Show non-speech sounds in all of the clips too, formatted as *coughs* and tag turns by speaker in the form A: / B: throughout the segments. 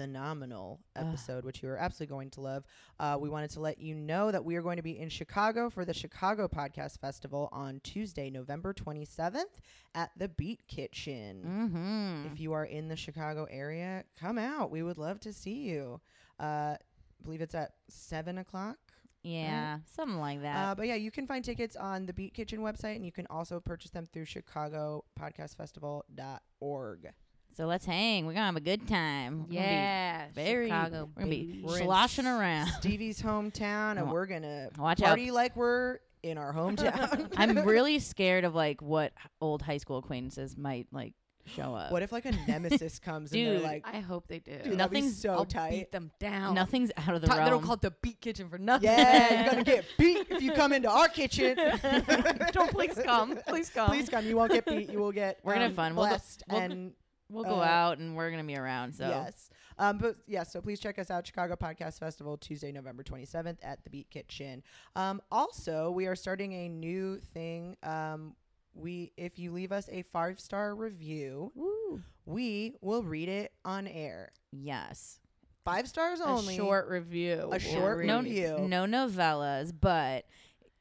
A: phenomenal episode, which you are absolutely going to love. Uh, we wanted to let you know that we are going to be in Chicago for the Chicago Podcast Festival on Tuesday, November 27th at the Beat Kitchen.
B: Mm-hmm.
A: If you are in the Chicago area, come out. We would love to see you. Uh, I believe it's at 7 o'clock.
B: Yeah, something like that.
A: Uh, but yeah, you can find tickets on the Beat Kitchen website, and you can also purchase them through ChicagoPodcastFestival.org.
B: so let's hang. We're gonna have a good time. We're be
C: Yeah,
B: very.
C: Chicago,
B: we're gonna be.
A: We're
B: sloshing around.
A: Stevie's hometown, and we're gonna
B: watch out.
A: party like we're in our hometown. *laughs*
B: I'm *laughs* really scared of like what old high school acquaintances might like show up.
A: What if like a nemesis *laughs* comes and
B: Dude,
A: they're like,
C: I hope they do.
A: dude, that'd be
B: nothing's
A: so
C: I'll
A: tight.
C: beat them down.
B: Nothing's out of the
C: Ta- they don't call it the beat kitchen for nothing.
A: Yeah, you're gonna get beat if you come into our kitchen.
C: Don't please come. Please come.
A: Please come. You won't get beat. You will get.
B: We're gonna
A: um,
B: have fun. We'll go-
A: Blessed
B: we'll-
A: and
B: we'll go
A: uh,
B: out and we're gonna be around. So
A: yes. Um, but yeah, so please check us out, Chicago Podcast Festival, Tuesday, November 27th at the Beat Kitchen. Um, also, we are starting a new thing. Um, we, if you leave us a five star review,
B: Woo.
A: we will read it on air.
B: yes.
A: Five stars
C: a
A: only.
C: short review.
A: A short
B: no,
A: review.
B: no novellas, but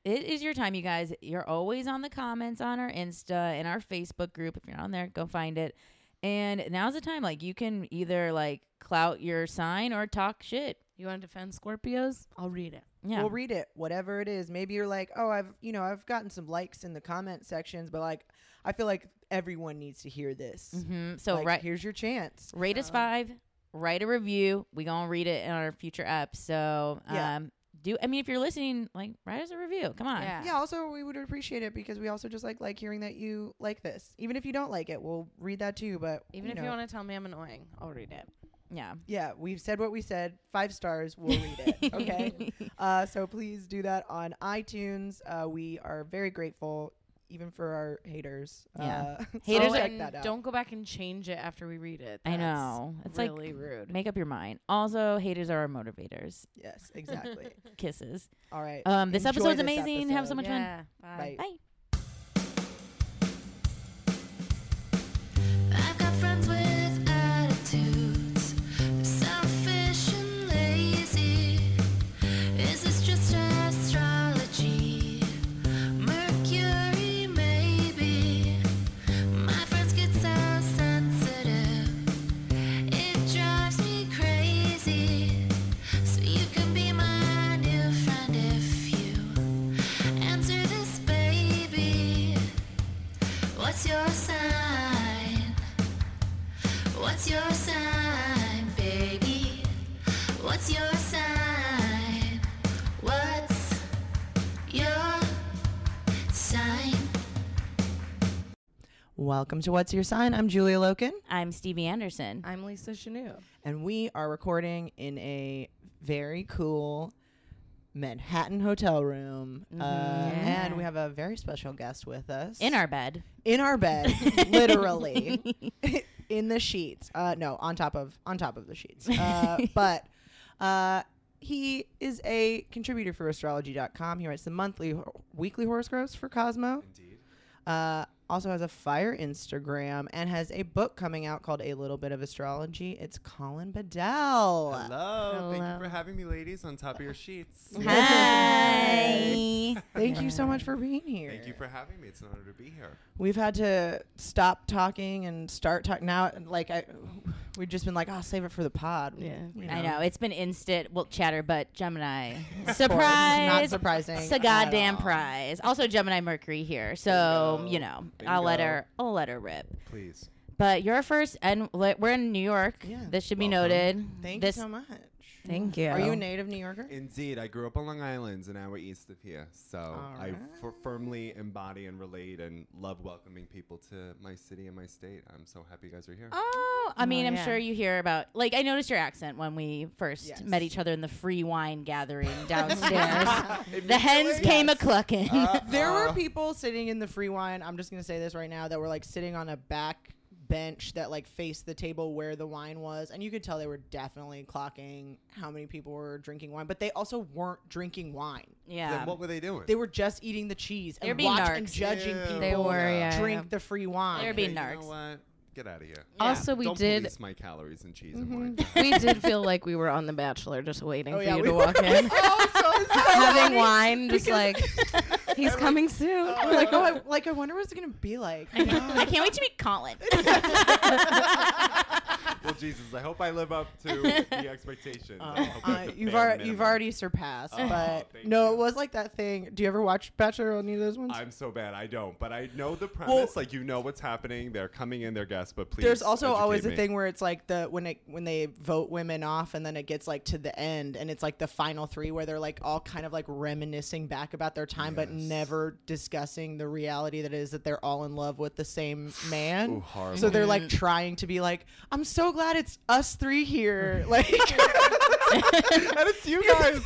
B: it is your time, you guys. You're always on the comments on our Insta and our Facebook group. If you're on there, go find it. And now's the time. Like you can either like clout your sign or talk shit.
C: You want to defend Scorpios? I'll read it.
B: Yeah.
A: We'll read it, whatever it is. Maybe you're like, oh, I've, you know, I've gotten some likes in the comment sections, but like, I feel like everyone needs to hear this.
B: hmm So
A: Like,
B: right,
A: here's your chance.
B: rate us five. Write a review. We gonna read it in our future app. So
A: Yeah.
B: Do I mean if you're listening, like write us a review. Come on.
C: Yeah.
A: Yeah. Also, we would appreciate it because we also just like like hearing that you like this. Even if you don't like it, we'll read that too. But
C: Even if
A: know,
C: you want to tell me I'm annoying, I'll read it.
B: Yeah.
A: yeah, we've said what we said. Five stars. We'll read it. *laughs* Okay. Uh, so please do that on iTunes. Uh, we are very grateful, even for our haters.
B: Yeah.
A: Uh, *laughs*
B: Haters
A: so check that out.
C: don't go back and change it after we read it.
B: I know. It's like
C: really rude.
B: Make up your mind. Also, haters are our motivators.
A: Yes, exactly. *laughs*
B: Kisses.
A: All right.
B: Um, this
A: Enjoy
B: episode's
A: this
B: amazing. Have so
A: episode.
B: much fun.
C: Bye.
A: Bye.
B: Bye.
A: Welcome to What's Your Sign? I'm Julia Loken,
B: I'm Stevie Anderson.
C: I'm Lisa Chanu.
A: and we are recording in a very cool Manhattan hotel room. Uh, And we have a very special guest with us.
B: In our bed.
A: in our bed, *laughs* literally *laughs* in the sheets. Uh, no, on top of on top of the sheets. *laughs* Uh, but uh, he is a contributor for astrology.com. He writes the monthly, weekly horoscopes for Cosmo.
D: Indeed.
A: Uh, also has a fire Instagram and has a book coming out called A Little Bit of Astrology. It's Colin Bedell.
D: Hello. Thank you for having me, ladies, on top of your sheets.
B: Hi.
A: Thank you so much for being here.
D: Thank you for having me. It's an honor to be here.
A: We've had to stop talking and start talking now. Like I, we've just been like, I'll "Oh, save it for the pod."
C: Yeah.
A: you
B: I know. It's been instant, well, chatter, but Gemini. *laughs*
A: Of
B: Surprise.
A: Not surprising.
B: It's a goddamn prize. Also, Gemini Mercury here, so you know, I'll let her. I'll let her rip.
D: Please.
B: But you're first, and we're in New York.
A: Yeah.
B: This should be
D: Welcome.
B: noted.
A: Thank
B: this,
A: you so much.
C: Thank you.
A: Are you a native New Yorker?
D: Indeed. I grew up on Long Island, an hour east of here. So I
A: Alright.
D: f- firmly embody and relate and love welcoming people to my city and my state. I'm so happy you guys are here.
B: Oh, I mean,
C: Oh,
B: I'm
C: yeah.
B: sure you hear about. Like, I noticed your accent when we first
A: Yes.
B: met each other in the free wine gathering *laughs* downstairs. *laughs* The hens came a clucking.
D: Uh,
A: There were
D: uh,
A: people sitting in the free wine. I'm just gonna say this right now that were like sitting on a back bench that like faced the table where the wine was, and you could tell they were definitely clocking how many people were drinking wine, but they also weren't drinking wine.
B: yeah.
D: Then what were they doing?
A: They were just eating the cheese
B: They were
A: and
B: being
A: watch and
B: narcs.
A: judging
D: Ew.
A: people
C: They were, yeah,
A: drink
C: yeah.
A: the free wine.
B: They're
D: Okay,
B: being
D: you know what? Get out of here.
C: Also, we
D: Don't
C: did.
D: police my calories and cheese
A: Mm-hmm.
D: and wine. *laughs*
C: we did feel like we were on The Bachelor, just waiting
A: Oh,
C: for
A: yeah,
C: you
A: we
C: to
A: were.
C: walk *laughs* in,
A: oh, so, so
C: having wine, just like *laughs* he's coming soon.
A: We're uh, *laughs* like, oh, I, like I wonder what it's gonna be like.
B: I can't wait to meet Colin. *laughs* *laughs*
D: well, Jesus, I hope I live up to *laughs* the expectations. I
A: Uh, you've
D: bare
A: already you've already surpassed,
D: Oh,
A: but no,
D: you.
A: it was like that thing. Do you ever watch Bachelor on any of those ones?
D: I'm so bad. I don't, but I know the premise. like you know what's happening. They're coming in. They're guests, but please.
A: There's also always a thing where it's like the when it when they vote women off and then it gets like to the end and it's like the final three where they're like all kind of like reminiscing back about their time but never discussing the reality that is that they're all in love with the same man.
D: Ooh.
A: So they're like trying to be like, I'm so glad it's us three here. *laughs* Like
D: and it's you guys.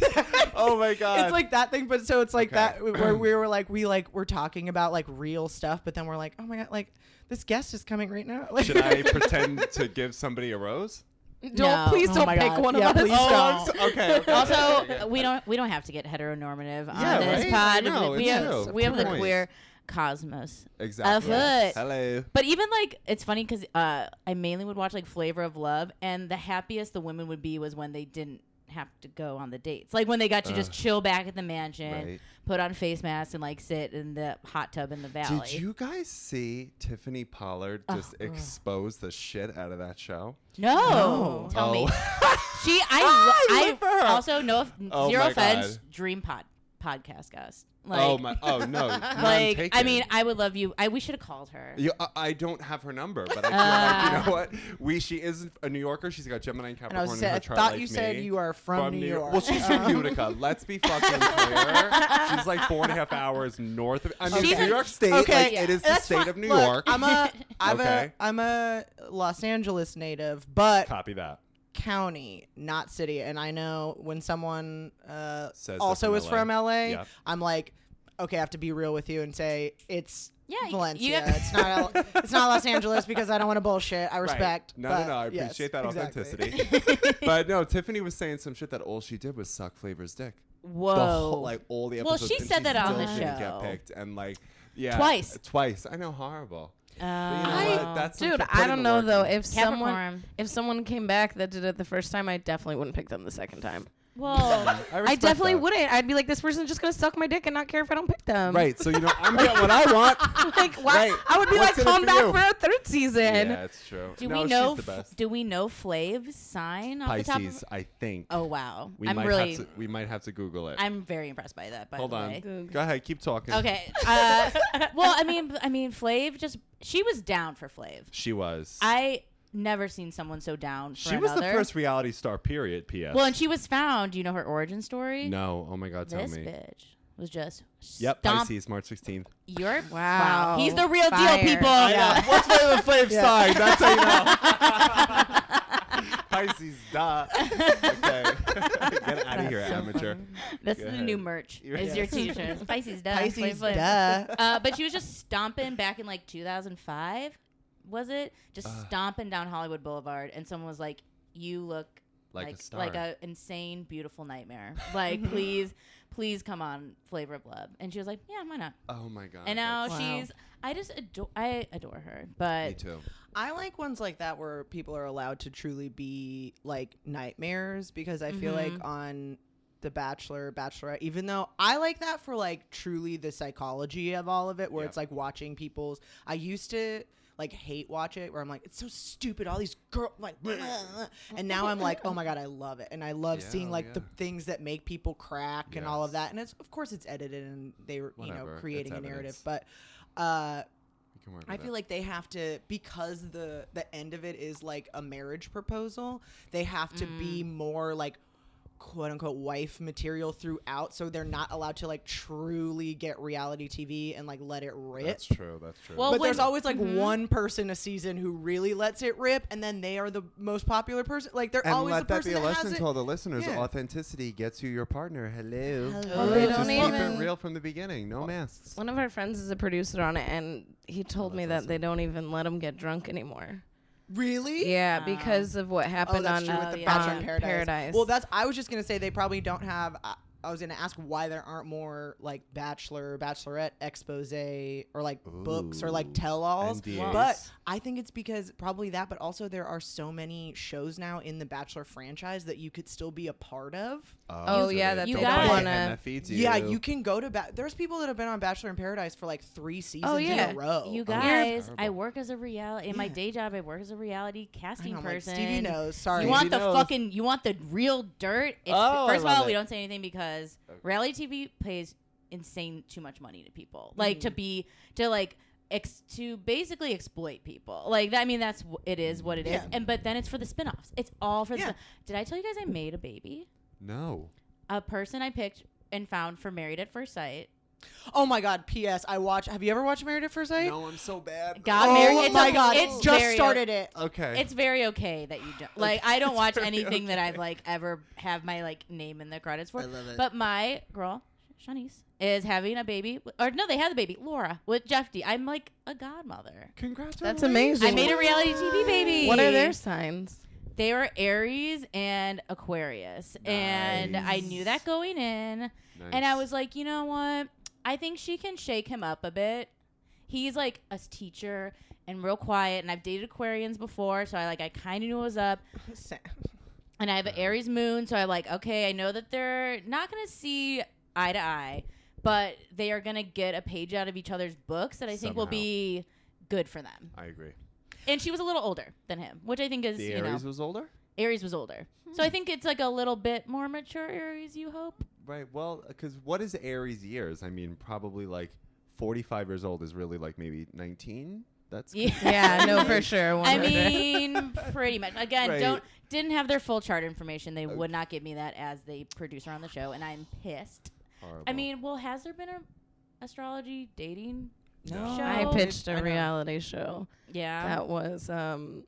D: oh my god.
A: it's like that thing, but so it's like
D: Okay.
A: that where we were like we like we're talking about like real stuff, but then we're like, oh my god, like this guest is coming right now. Like, *laughs*
D: Should I pretend to give somebody a rose?
C: Don't
B: No.
C: please
A: Oh
C: don't
A: my
C: pick
A: God.
C: one
A: Yeah,
C: of us. *laughs*
D: Oh, so- okay. okay,
B: also,
D: okay, okay.
B: we don't we don't have to get heteronormative
D: Yeah,
B: on this
D: right?
B: Pod.
D: know,
B: we
D: it's
B: have we have the queer cosmos.
D: Exactly.
B: Afoot.
D: Hello.
B: But even like it's funny because uh, I mainly would watch like Flavor of Love, and the happiest the women would be was when they didn't have to go on the dates. Like when they got to just chill back at the mansion,
D: Right.
B: put on face masks, and like sit in the hot tub in the valley.
D: Did you guys see Tiffany Pollard just expose the shit out of that show?
B: No,
A: No.
B: tell me.
D: Oh.
B: She, I, *laughs*
D: I
B: I,
D: love her.
B: also no
D: Oh
B: zero
D: my
B: offense.
D: God.
B: Dream pod podcast guest. Like,
D: oh my! Oh no! *laughs*
B: like
D: taken.
B: I mean, I would love you. I we should have called her.
D: You, I, I don't have her number, but I *laughs* feel
B: Ah.
D: like you know what? We she is a New Yorker. She's got Gemini and
A: and I
D: Capricorn
A: was
D: in
A: say,
D: her
A: I
D: chart
A: thought
D: like
A: you said you are from, New York.
D: Well, she's from *laughs* Utica. Let's be fucking clear. She's like four and a half hours north of. I mean,
B: She's
D: New York State.
A: Okay,
D: like, it is the state
A: fine.
D: of New
A: Look,
D: York.
A: I'm a I'm
D: Okay.
A: a I'm a Los Angeles native, but
D: Copy that.
A: County, not city. And I know when someone uh,
D: Says they're
A: also
D: from
A: is
D: LA.
A: from LA,
D: Yep.
A: I'm like, okay, I have to be real with you and say it's
B: Yeah, you-
A: Valencia.
B: you-
A: it's not L- *laughs* it's not Los Angeles because I don't want to bullshit. I respect.
D: No,
A: but
D: no, no. I
A: yes,
D: appreciate that
A: exactly.
D: authenticity. *laughs* but no, Tiffany was saying some shit that all she did was suck Flavor's dick.
B: Whoa.
D: The whole, like all the
B: Well,
D: episodes.
B: she
D: and
B: said that on
D: still
B: the
D: didn't
B: show.
D: Get picked and like, yeah,
B: Twice.
D: Twice. I know, horrible. But you know
B: Uh,
D: what? That's
C: Dude, I don't know though.
D: in.
C: If someone if someone came back that did it the first time, I definitely wouldn't pick them the second time.
B: Well, *laughs*
E: I,
C: I definitely
E: that.
C: wouldn't. I'd be like, this person's just gonna suck my dick and not care if I don't pick them.
E: Right. So you know, I'm *laughs* getting what I want. *laughs*
C: Like, why?
E: Right.
C: I would be
E: What's
C: like, come back
E: you?
C: for a third season.
E: Yeah, it's true.
B: do
E: no,
B: we know?
E: She's the
B: f-
E: best.
B: do we know Flav's sign off the top
E: Pisces,
B: of?
E: I think.
B: Oh wow,
E: we
B: I'm
E: might
B: really,
E: have to. We might have to Google it.
B: I'm very impressed by that. By
E: Hold
B: the
E: on.
B: way.
E: Go ahead. Keep talking.
B: Okay. Uh, well, I mean, I mean, Flav just she was down for Flav.
E: She was.
B: I never seen someone so down. For
E: she was the
B: another.
E: first reality star. Period. P.S.
B: Well, and she was found. Do you know her origin story?
E: No. Oh my God. Tell
B: This
E: me.
B: bitch was just
E: Yep.
B: stomp.
E: Pisces, March 16th.
B: You're
C: Wow.
B: He's the real
C: Fire.
B: deal, people.
E: What's Flavor Flav sign? That's how you know. *laughs* Pisces, duh. *laughs* Okay. *laughs* Get out of here, amateur.
B: This
E: Go
B: is the
E: ahead.
B: new merch.
E: You're-
B: Is your T-shirt? Pisces, duh.
A: Pisces,
B: Flav Flav.
A: duh.
B: Uh, but she was just stomping back in like 2005. Was it just
E: Uh.
B: stomping down Hollywood Boulevard? And someone was like, "You look
E: Like a
B: like
E: star.
B: like a insane, beautiful nightmare. Like, *laughs* please, please come on, Flavor of Love." And she was like, "Yeah, why not?"
E: Oh my God.
B: and now
E: that's-
C: Wow.
B: she's. I just adore. I adore her,
E: Me
B: but
E: too.
A: I like ones like that where people are allowed to truly be like nightmares because I feel like
B: Mhm.
A: on The Bachelor, Bachelorette, even though I like that for like truly the psychology of all of it, where
E: Yeah.
A: it's like watching people's. I used to like hate watch it where I'm like, it's so stupid, all these girls like, *laughs* and now I'm like, oh my god, I love it, and I love
E: Yeah,
A: seeing like the things that make people crack and all of that, and it's of course it's edited and they were you know
E: it's
A: creating a narrative,
E: evidence.
A: but. uh
E: You can work
A: I feel
E: it.
A: like they have to because the the end of it is like a marriage proposal. They have to be more like quote unquote wife material throughout, so they're not allowed to like truly get reality TV and like let it rip.
E: That's true. That's true.
B: Well,
A: but
B: when-
A: there's always like
B: Mhm.
A: one person a season who really lets it rip, and then they are the most popular person. Like they're
D: And
A: always
D: let
A: the
D: that
A: person
D: be a lesson to all the listeners.
A: Yeah.
D: Authenticity gets you your partner. Hello.
A: Hello.
C: they
D: Just
C: don't
D: keep
C: even-
D: it real from the beginning. No masks.
C: One of our friends is a producer on it, and he told me that they don't even let him get drunk anymore.
A: Really?
C: Yeah,
B: Oh.
C: because of what
A: Oh,
C: happened
A: that's
C: on
A: true
B: Oh,
A: with the
B: yeah.
A: Bachelor uh,
C: in
A: Paradise.
C: Paradise.
A: Well, that's. I was just gonna say they probably don't have. I, I was gonna ask why there aren't more like Bachelor, Bachelorette expose or like books or like
D: Ooh,
A: tell-alls.
D: NDAs.
A: But I think it's because probably that, but also there are so many shows now in the Bachelor franchise that you could still be a part of.
C: Oh, oh
D: so
C: yeah,
D: they-
C: that
B: You
D: they
B: they
D: don't
B: don't
C: wanna-
D: MFE
A: Yeah, you can go to. Ba- There's people that have been on Bachelor in Paradise for like three oh, seasons oh,
C: yeah.
A: in a row.
B: You
E: Oh,
B: guys, I work as a reality in my day job. I work as a reality casting
A: know, I'm like,
B: person.
A: Stevie knows. Sorry.
B: You want
E: Stevie
B: the
E: knows.
B: fucking, you want the real dirt. It's,
E: Oh, I
B: first of
E: love
B: all, we don't say anything because reality TV pays insane too much money to people. Like
A: Mm.
B: to be to like ex- to basically exploit people. Like that. I mean, that's it is what it is.
A: Yeah.
B: And but then it's for the spin-offs. It's all for the.
A: Yeah.
B: spin- Did I tell you guys I made a baby?
E: no.
B: A person I picked and found for Married at First Sight.
A: Oh my God. P.S. I watch. Have you ever watched Married at First Sight?
E: No, I'm so bad.
B: Got
A: oh
B: married. It's
A: my
B: a-
A: God.
B: It's
A: just
B: very-
A: started it.
E: Okay.
B: It's very okay that you don't like. I don't *laughs* watch
E: very
B: anything that. I've like ever have my like name in the credits for.
E: I love it.
B: But my girl, Shawniece, is having a baby, or no, they had the baby, Laura, with Jephte I'm like a godmother.
E: Congratulations.
C: That's amazing.
B: I made a reality TV baby.
C: What are their signs?
B: They were Aries and Aquarius, and I knew that going in. And I was like, you know what? I think she can shake him up a bit. He's like a teacher and real quiet, and I've dated Aquarians before, so I like I kind of knew what was up. *laughs* And I have an Aries moon, so I like okay, I know that they're not gonna see eye to eye, but they are gonna get a page out of each other's books that I think will
E: Somehow.
B: be good for them.
E: I agree.
B: And she was a little older than him, which I think is
E: The
B: you know
E: Aries was older.
B: Aries was older, so I hmm. think it's like a little bit more mature Aries. You hope.
E: Right. Well, because what is Aries years? I mean, probably like 45 years old is really like maybe 19. That's
B: Yeah. *laughs*
C: Yeah, no, for *laughs* sure.
B: I mean, pretty much. Again,
E: Right.
B: don't didn't have their full chart information. They would not give me that as the producer on the show, and I'm pissed.
E: horrible.
B: I mean, well, has there been a astrology dating
A: No.
B: show?
C: I pitched
A: I
C: a
A: know.
C: reality show
B: Yeah.
C: that was um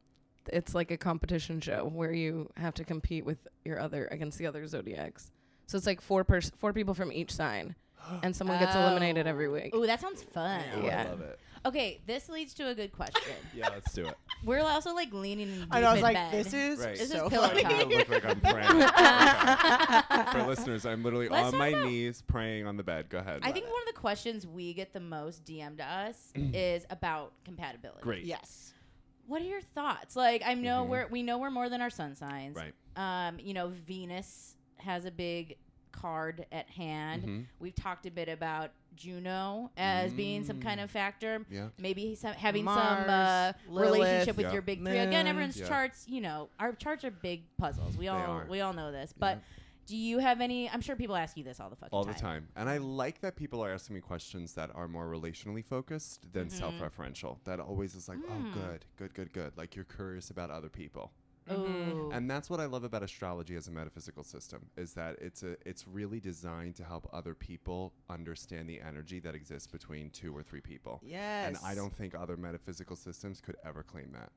C: it's like a competition show where you have to compete with your other against the other zodiacs. So it's like four pers- four people from each sign and *gasps* someone gets eliminated every week.
B: Oh, that sounds fun.
E: Ooh,
C: yeah.
E: I love it.
B: Okay, this leads to a good question. *laughs*
E: Yeah, let's do it.
B: We're also like leaning in
A: I know. I was like,
B: bed.
A: this is
E: Right.
B: This is
A: so
B: pillow
A: funny.
B: talk.
E: I look like I'm *laughs* praying. Okay. For *laughs* listeners, I'm literally
B: Let's
E: on
B: talk
E: my
B: about-
E: knees praying on the bed. Go ahead.
B: I think one of the questions we get the most DM'd to us *clears throat* is about compatibility.
E: Great.
A: Yes.
B: What are your thoughts? Like, I know
E: Mhm.
B: we're we know we're more than our sun signs.
E: Right.
B: Um, you know, Venus has a big card at hand.
D: Mhm.
B: We've talked a bit about Juno as being some kind of factor.
D: Yeah.
B: Maybe some, having some uh,
A: Lilith,
B: relationship with
D: Yeah.
B: your big three. Again, everyone's
D: Yeah.
B: charts, you know, our charts are big puzzles. We all
D: are.
B: we all know this. But do you have any? I'm sure people ask you this all the fucking
D: all the time. And I like that people are asking me questions that are more relationally focused than self-referential. That always is like, oh, good, good, good, good. Like you're curious about other people.
B: Ooh.
D: And that's what I love about astrology as a metaphysical system is that it's a it's really designed to help other people understand the energy that exists between two or three people.
A: Yes.
D: And I don't think other metaphysical systems could ever claim that.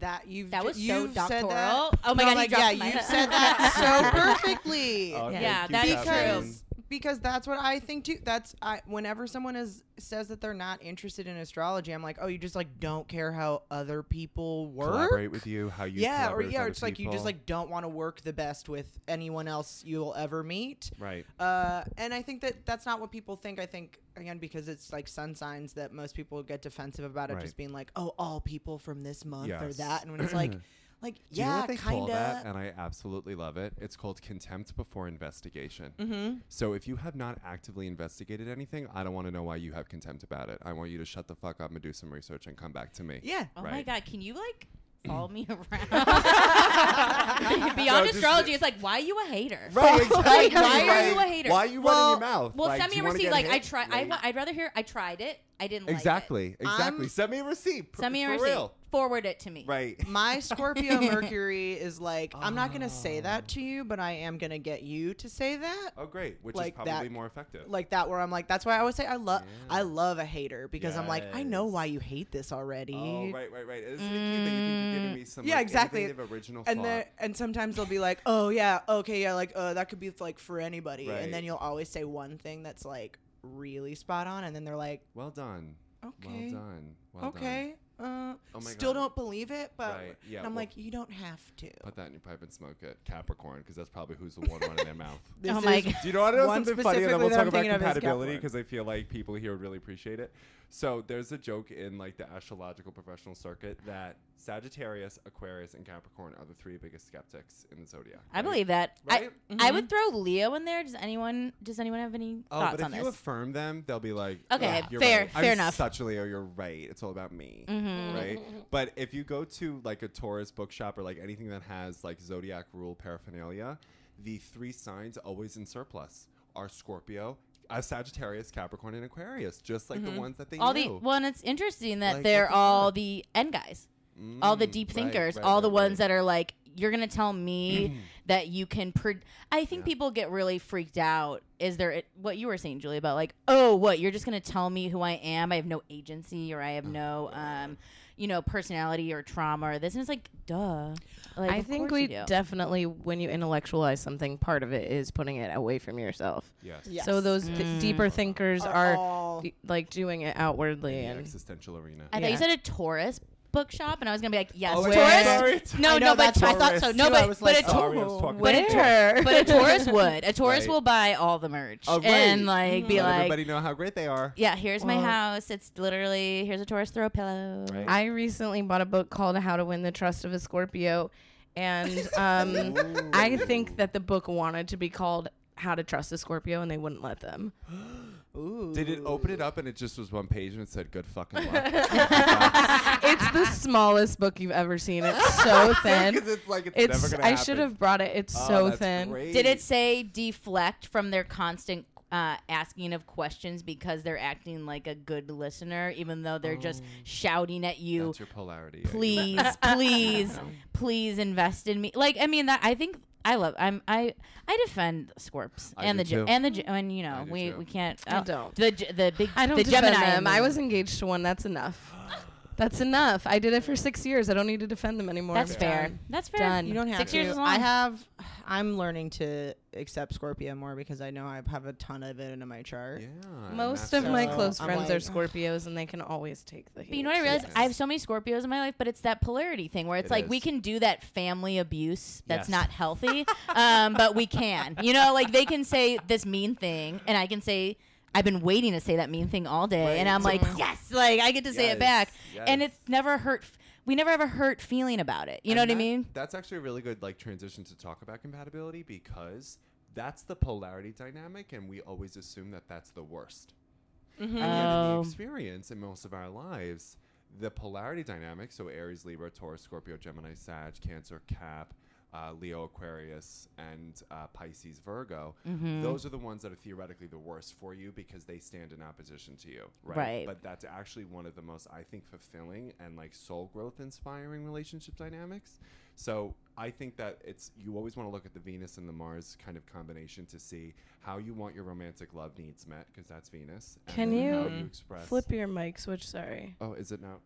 A: that you've
B: That was so
A: you've said
B: doctoral.
A: that.
B: Oh my
A: No,
B: God,
A: like,
B: dropped
A: yeah, you said that so *laughs* perfectly.
D: Oh,
B: Yeah,
D: thank you,
B: that's
D: Catherine.
A: Because that's what I think too. That's I whenever someone is says that they're not interested in astrology, I'm like, oh, you just like don't care how other people work.
D: collaborate with you, how you
A: yeah, or yeah,
D: other
A: it's like you just like don't want to work the best with anyone else you'll ever meet.
D: right.
A: Uh, and I think that that's not what people think. I think again because it's like sun signs that most people get defensive about it,
D: Right.
A: just being like, oh, all people from this month or that, and when it's like, *clears throat* like
D: Do you know
A: yeah,
D: what they
A: kind
D: call that?
A: of.
D: And I absolutely love it. It's called contempt before investigation.
A: Mm-hmm.
D: So if you have not actively investigated anything, I don't want to know why you have contempt about it. I want you to shut the fuck up and do some research and come back to me.
A: Yeah.
B: Oh my
D: Right.
B: god, can you like follow me *laughs* around?
D: No,
B: Beyond
D: just
B: astrology,
D: the-
B: it's like, why are you a hater?
D: Right,
B: Like,
D: exactly.
B: why are you a hater?
D: Why are you
A: Well-
D: running your mouth?
B: Well,
D: Like,
B: send
D: do
B: me a
D: you wanna
B: receipt.
D: get
B: Like I
D: hit?
B: try. I
D: Like-
B: wa- I'd rather hear I tried it. I didn't like it.
D: exactly, exactly.
A: I'm-
D: Send me a receipt. pr-
B: Send me a
D: for
B: receipt.
D: real.
B: Forward it to me.
D: Right. *laughs*
A: My Scorpio *laughs* Mercury is like, I'm not gonna say that to you, but I am gonna get you to say that.
D: Oh, great. Which
A: Like
D: is probably
A: that-
D: more effective.
A: Like that, where I'm like, that's why I always say I love, I love a hater because I'm like, I know
D: Yes.
A: why you hate this already.
D: Oh, right, right, right. Isn't it cute that you think you're giving me some
A: Yeah,
D: like,
A: exactly.
D: innovative original
A: and
D: thought?
A: then and sometimes they'll be like, oh yeah, okay, yeah, like uh, that could be like for anybody,
D: Right.
A: and then you'll always say one thing that's like really spot on, and then they're like,
D: well done.
A: okay,
D: Well done. Well done.
A: okay, uh,
D: Oh my
A: still
D: God.
A: don't believe it, but
D: Right, yeah,
A: and I'm
D: well-
A: like, you don't have to.
D: Put that in your pipe and smoke it. Capricorn, because that's probably who's the one running their mouth. *laughs*
A: This
B: oh my
A: is-
B: god.
D: Do you know what I know
A: One
D: something funny? And then
A: specifically
D: we'll
A: that
D: talk
A: I'm
D: about
A: thinking of is
D: compatibility
A: Capricorn.
D: because I feel like people here would really appreciate it. So there's a joke in like the astrological professional circuit that Sagittarius, Aquarius, and Capricorn are the three biggest skeptics in the zodiac.
B: I
D: right?
B: believe that.
D: Right?
B: I, I would throw Leo in there. Does anyone does anyone have any
D: Oh,
B: thoughts
D: but if you affirm them, they'll be like,
B: Okay,
D: "Ugh, you're
B: fair-
D: right.
B: fair
D: I'm
B: enough.
D: Such a Leo, you're right. It's all about me,
B: Mm-hmm.
D: right? *laughs* But if you go to like a Taurus bookshop or like anything that has like zodiac rule paraphernalia, the three signs always in surplus are Scorpio, uh, Sagittarius, Capricorn, and Aquarius, just like the ones that they
B: all the well, and it's interesting that
D: Like,
B: they're all the end guys, all the
D: Mm,
B: deep thinkers,
D: right,
B: all the
D: right,
B: ones
D: right.
B: that are like, you're gonna tell me *clears throat* that you can. Pre- I think
D: Yeah.
B: people get really freaked out. Is there what you were saying, Julie, about like, oh, what you're just gonna tell me who I am? I have no agency, or I have no, um, you know, personality or trauma or this, and it's like, duh. Like,
C: I think we definitely, when you intellectualize something, part of it is putting it away from yourself.
D: Yes.
A: Yes.
C: So those th- deeper thinkers
A: Are
C: are d- like doing it outwardly
D: In the
C: and
D: existential arena.
B: I thought you said a Taurus bookshop, and I was gonna be like, yes,
D: Oh,
B: Taurus.
D: wait, sorry.
B: No, no, but
A: that's
B: I thought so. No, but
A: was
B: but
A: like,
B: a
A: oh,
B: Taurus.
D: Sorry, I was talking
B: But a,
D: about
B: Taurus, but a Taurus *laughs* would. A Taurus
D: Right.
B: will buy all the merch
D: Oh, right.
B: and like be
D: Let
B: like,
D: everybody know how great they are.
B: yeah, here's my house. It's literally here's a tourist throw pillow.
D: Right.
C: I recently bought a book called How to Win the Trust of a Scorpio, and um, I think that the book wanted to be called How to Trust a Scorpio, and they wouldn't let them. *gasps* *gasps* *gasps*
A: Ooh.
D: Did it open it up and it just was one page and it said "Good fucking *laughs* luck"?
C: it's the smallest book you've ever seen. It's *laughs* so thin.
D: Because it's like it's,
C: It's.
D: never gonna
C: I
D: happen.
C: should have brought it. It's
D: Oh,
C: so
D: that's
C: thin.
D: great.
B: Did it say deflect from their constant uh, asking of questions because they're acting like a good listener, even though they're just shouting at you?
D: That's your polarity. yeah, you-
B: please, *laughs* please, *laughs* please invest in me. Like, I mean, that I think I love. I'm I I defend Scorps
D: I
B: and
D: do
B: the Ge-
D: too.
B: and the and you know we
D: too.
B: we can't.
C: I
B: uh,
C: don't.
B: The the big
C: I don't
B: the
C: defend
B: Gemini.
C: them. I was engaged to one. That's enough. *gasps* *laughs* That's enough. I did it for six years. I don't need to defend them anymore.
B: That's fair.
C: done.
B: That's fair.
C: Done.
A: You don't have
B: Six
A: to.
B: years is long.
A: I have. I'm learning to accept Scorpio more because I know I have a ton of it in my chart.
D: Yeah.
C: Most
D: and
C: of my
A: So,
C: close
A: I'm
C: friends are Scorpios, and they can always take the.
B: But you know what I
C: heat.
B: realized?
D: Yes.
B: I have so many Scorpios in my life, but it's that polarity thing where it's
D: It
B: like we
D: is.
B: can do that family abuse that's
D: Yes.
B: not healthy, um, but we can. You know, like they can say this mean thing, and I can say I've been waiting to say that mean thing all day, and I'm like, yes, like I get to say it back,
D: Yes,
B: and it's never hurt. We never have a hurt feeling about it. You know
D: And
B: what I mean?
D: That's actually a really good like transition to talk about compatibility because that's the polarity dynamic, and we always assume that that's the worst. And yet in the mm-hmm. experience in most of our lives, the polarity dynamic, so Aries, Libra, Taurus, Scorpio, Gemini, Sag, Cancer, Cap, uh, Leo, Aquarius, and uh, Pisces, Virgo,
B: Mm-hmm.
D: those are the ones that are theoretically the worst for you because they stand in opposition to you, right?
B: Right.
D: But that's actually one of the most, I think, fulfilling and like soul growth inspiring relationship dynamics. So I think that it's you always want to look at the Venus and the Mars kind of combination to see how you want your romantic love needs met because that's Venus.
C: Can you
D: you express
C: Flip your mic switch. Sorry.
D: Oh, is it now?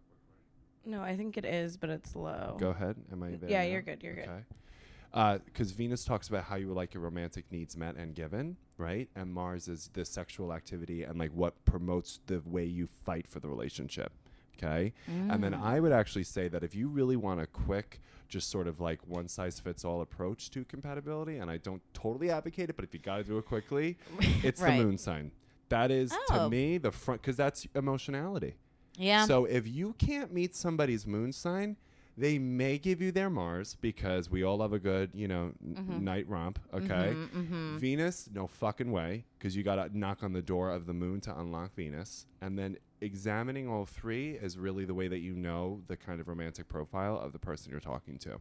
C: No, I think it is, but it's low.
D: Go ahead. Am I there?
C: Yeah,
D: now?
C: you're good, you're good.
D: Uh, because Venus talks about how you would like your romantic needs met and given, right? And Mars is the sexual activity and like what promotes the way you fight for the relationship. Okay. And then mm. I would actually say that if you really want a quick, just sort of like one size fits all approach to compatibility, and I don't totally advocate it, but if you got to do it quickly, *laughs* it's
B: Right.
D: the moon sign. That is
B: Oh.
D: to me the front because that's emotionality.
B: Yeah.
D: So if you can't meet somebody's moon sign, they may give you their Mars because we all have a good, you know, n-
B: Mm-hmm.
D: night romp. Okay. Venus, no fucking way, because you got to knock on the door of the moon to unlock Venus. And then examining all three is really the way that you know the kind of romantic profile of the person you're talking to.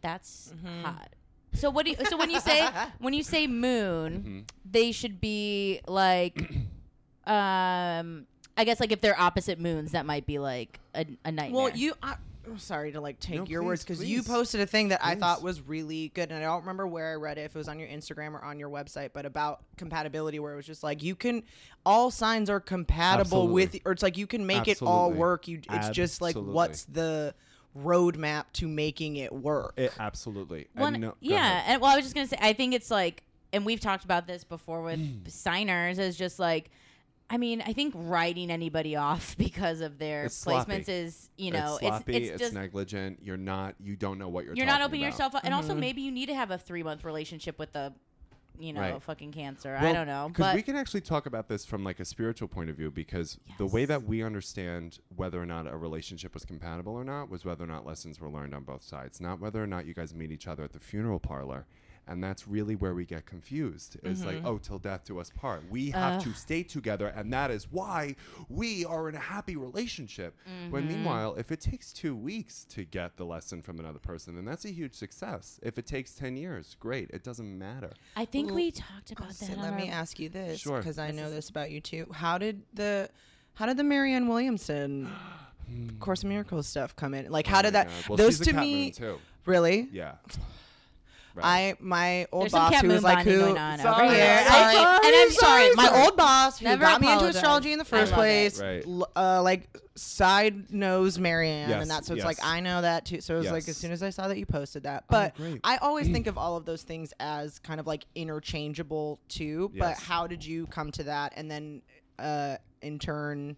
B: That's hot. So what do you, so when you say *laughs* when you say moon, they should be like *coughs* um I guess like if they're opposite moons that might be like a, a nightmare.
A: Well, you. I, I'm sorry to like take
D: No,
A: your words because you posted a thing that I thought was really good, and I don't remember where I read it. If it was on your Instagram or on your website, but about compatibility, where it was just like you can, all signs are compatible with, or it's like you can make it all work. You, it's just like what's the roadmap to making it work.
D: It, absolutely.
B: Well,
D: And no-
B: yeah,
D: ahead.
B: and well, I was just gonna say, I think it's like, and we've talked about this before with
D: Hmm. *clears throat*
B: signers, is just like, I mean, I think writing anybody off *laughs* because of their
D: It's sloppy.
B: placements is, you know,
D: it's sloppy.
B: it's,
D: It's,
B: just
D: negligent. You're not. You don't know what you're.
B: you're not
D: talking
B: opening
D: about.
B: yourself up, and also mm-hmm. maybe you need to have a three month relationship with the, you know,
D: Right.
B: fucking cancer. I don't know,
D: because we can actually talk about this from like a spiritual point of view. Because the way that we understand whether or not a relationship was compatible or not was whether or not lessons were learned on both sides, not whether or not you guys meet each other at the funeral parlor. And that's really where we get confused. It's like, mm-hmm. oh, till death do us part. We have to stay together, and that is why we are in a happy relationship. When mm-hmm. meanwhile, if it takes two weeks to get the lesson from another person, then that's a huge success. If it takes ten years, great. It doesn't matter.
B: I think we talked about
A: So
B: that. on
A: let me ask you this,
D: Sure.
A: because I know this about you too. How did the how did the Marianne Williamson *gasps* Course of Miracles stuff come in? Like, oh how
D: Oh
A: did that?
D: God. Well,
A: those
D: she's a
A: to
D: cat
A: me,
D: moon, too.
A: really.
D: Yeah. *laughs* Right.
A: I my old
B: There's
A: boss
B: cat
A: who was like who
B: going on
A: sorry,
B: over here.
A: sorry,
B: I'm
A: and I'm sorry,
B: sorry,
A: my
B: sorry.
A: old boss who
B: Never
A: got me into astrology in the first place,
D: Right.
A: uh, like side knows Marianne,
D: Yes,
A: and that's so it's
D: yes.
A: like I know that too. So it was like as soon as I saw that you posted that, but
D: great.
A: I always *clears throat* think of all of those things as kind of like interchangeable too. But how did you come to that, and then uh, in turn?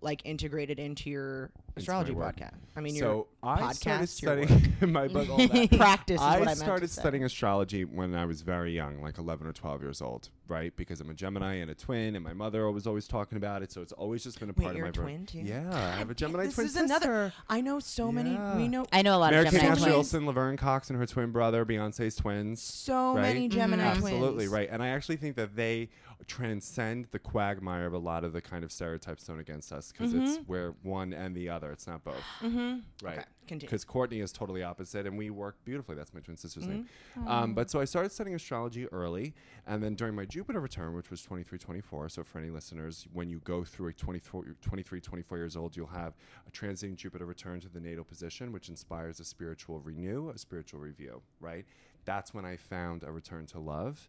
A: Like integrated into your astrology podcast. I mean,
D: so
A: your
D: I started
A: podcast, your
D: studying *laughs* my book. All *laughs* that.
A: practice. Is
D: I
A: what I meant
D: started
A: to say.
D: studying astrology when I was very young, like 11 or 12 years old, right? Because I'm a Gemini and a twin, and my mother was always talking about it. So it's always just been a
A: Wait,
D: part
A: you're
D: of
A: a
D: my brain.
A: twin, too?
D: Yeah, I have a Gemini
A: this
D: twin
A: is
D: sister.
A: another. I know so many. We know
B: I know a lot
D: Mary
B: of
D: Kate
B: Gemini
D: Ashley
B: twins.
D: Olsen, Laverne Cox, and her twin brother, Beyonce's twins.
A: so
D: right?
A: many mm-hmm. Gemini twins.
D: Absolutely right, and I actually think that they transcend the quagmire of a lot of the kind of stereotypes thrown against us because it's mm-hmm. we're one and the other. It's not both, mm-hmm. right?
A: Okay, continue.
D: Because Courtney is totally opposite, and we work beautifully. That's my twin sister's name. Um, but so I started studying astrology early, and then during my Jupiter return, which was 23, 24. So for any listeners, when you go through a 24, 23, 24 years old, you'll have a transiting Jupiter return to the natal position, which inspires a spiritual renew, a spiritual review. Right. That's when I found a return to love.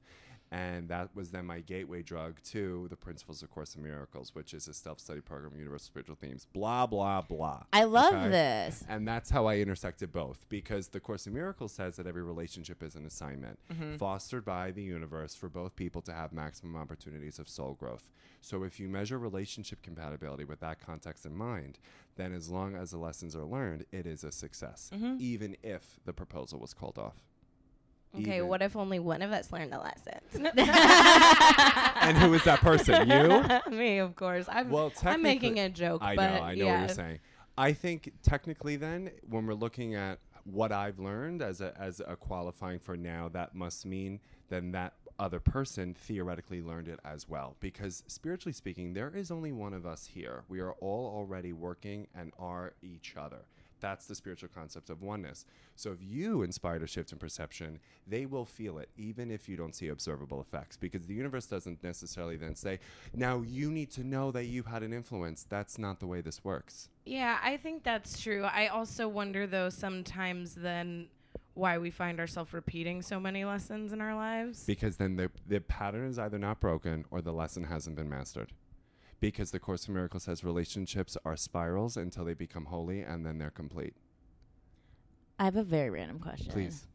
D: And that was then my gateway drug to the Principles of Course in Miracles, which is a self-study program, universal spiritual themes, blah blah blah.
B: I love
D: Okay?
B: this.
D: And that's how I intersected both because the Course in Miracles says that every relationship is an assignment mm-hmm. fostered by the universe for both people to have maximum opportunities of soul growth. So if you measure relationship compatibility with that context in mind, then as long as the lessons are learned, it is a success, mm-hmm. even if the proposal was called off.
C: Okay,
D: even-
C: what if only one of us learned the lesson? *laughs* *laughs*
D: And who is that person? You? *laughs*
C: Me, of course. I'm,
D: Well,
C: I'm making a joke,
D: I
C: but
D: know, I know
C: yeah.
D: what you're saying. I think technically, then, when we're looking at what I've learned as a as a qualifying for now, that must mean then that other person theoretically learned it as well. Because spiritually speaking, there is only one of us here. We are all already working and are each other. That's the spiritual concept of oneness. So if you inspired a shift in perception, they will feel it, even if you don't see observable effects, because the universe doesn't necessarily then say, now you need to know that you've had an influence. That's not the way this works.
C: Yeah, I think that's true. I also wonder though sometimes then why we find ourselves repeating so many lessons in our lives.
D: Because then the, the pattern is either not broken or the lesson hasn't been mastered. Because the Course in Miracles says relationships are spirals until they become holy and then they're complete.
B: I have a very random question.
D: Please.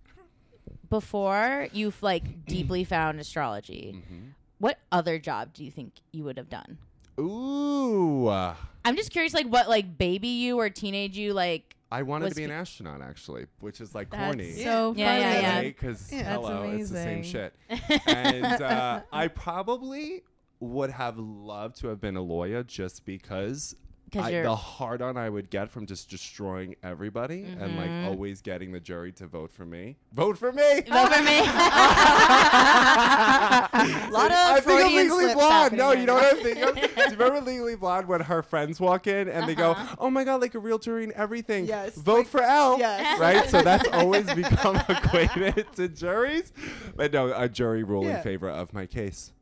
B: Before you've like deeply found astrology,
D: Mm-hmm.
B: what other job do you think you would have done?
D: Ooh.
B: I'm just curious, like what like baby you or teenage you like.
D: I wanted to be an astronaut, actually, which is like
C: That's
D: corny.
C: so
B: Yeah, yeah,
C: funny.
B: yeah.
D: Because
A: Yeah.
C: That's
D: hello, it's the same shit. *laughs* and uh, I probably would have loved to have been a lawyer just because I, the hard on I would get from just destroying everybody and like
B: Mm-hmm.
D: always getting the jury to vote for me. Vote for me. *laughs*
B: Vote for me.
A: A *laughs* lot of
D: I think of Legally Blonde. No, you know
A: now.
D: what I'm thinking of? *laughs* Do you remember Legally Blonde when her friends walk in and they go,
B: Uh-huh.
D: "Oh my god, like a real jury and everything."
A: Yes,
D: Vote
A: like-
D: for L.
A: yes.
D: Right. So that's always become equated to juries, but no, a jury rule
A: Yeah.
D: in favor of my case.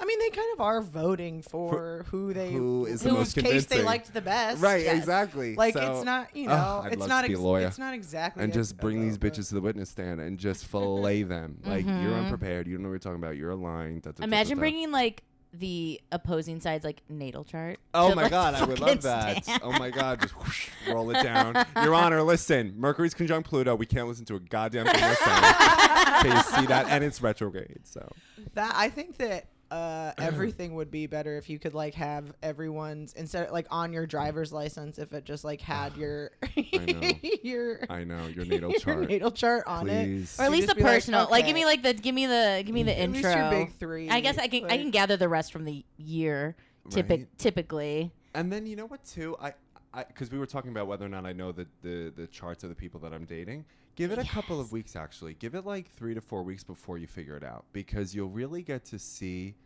A: I mean, they kind of are voting for who they
D: who is the
A: whose
D: most
A: case they
D: convincing.
A: liked the best.
D: Right.
A: Yes.
D: Exactly.
A: Like
D: So-
A: it's not, you
D: Oh,
A: know,
D: I'd
A: it's
D: love
A: not
D: to be a
A: ex-
D: lawyer.
A: it's not exactly
D: and
A: a-
D: just bring these
A: vote,
D: bitches to the witness stand and just *laughs* fillet them. Like you're
B: Mhm.
D: unprepared. You don't know what you're talking about. You're lying. da, da, da, da,
B: Imagine
D: da.
B: bringing like the opposing side's like natal chart.
D: Oh
B: to,
D: my
B: like,
D: god, I would
B: fucking
D: love that.
B: stand.
D: Oh my god, just whoosh, roll it down. *laughs* Your Honor, listen. Mercury's conjunct Pluto. We can't listen to a goddamn thing you're saying. *laughs* Okay, you see that, and it's retrograde. So
A: That I think that uh, everything would be better if you could like have everyone's instead of, like on your driver's license if it just like had *sighs* your
D: know. *laughs*
A: your
D: I know your *laughs* natal
A: your
D: chart.
A: natal chart on it.
B: Or at least
A: just
B: the
A: be like,
B: personal. Like, give me like the give me the give me the
A: At least
B: intro.
A: your big three.
B: I guess I can I can gather the rest from the year. Typic,
D: Right.
B: typically.
D: And then you know what too? I because we were talking about whether or not I know the, the the charts of the people that I'm dating. Give it a couple of weeks actually. Give it like three to four weeks before you figure it out because you'll really get to see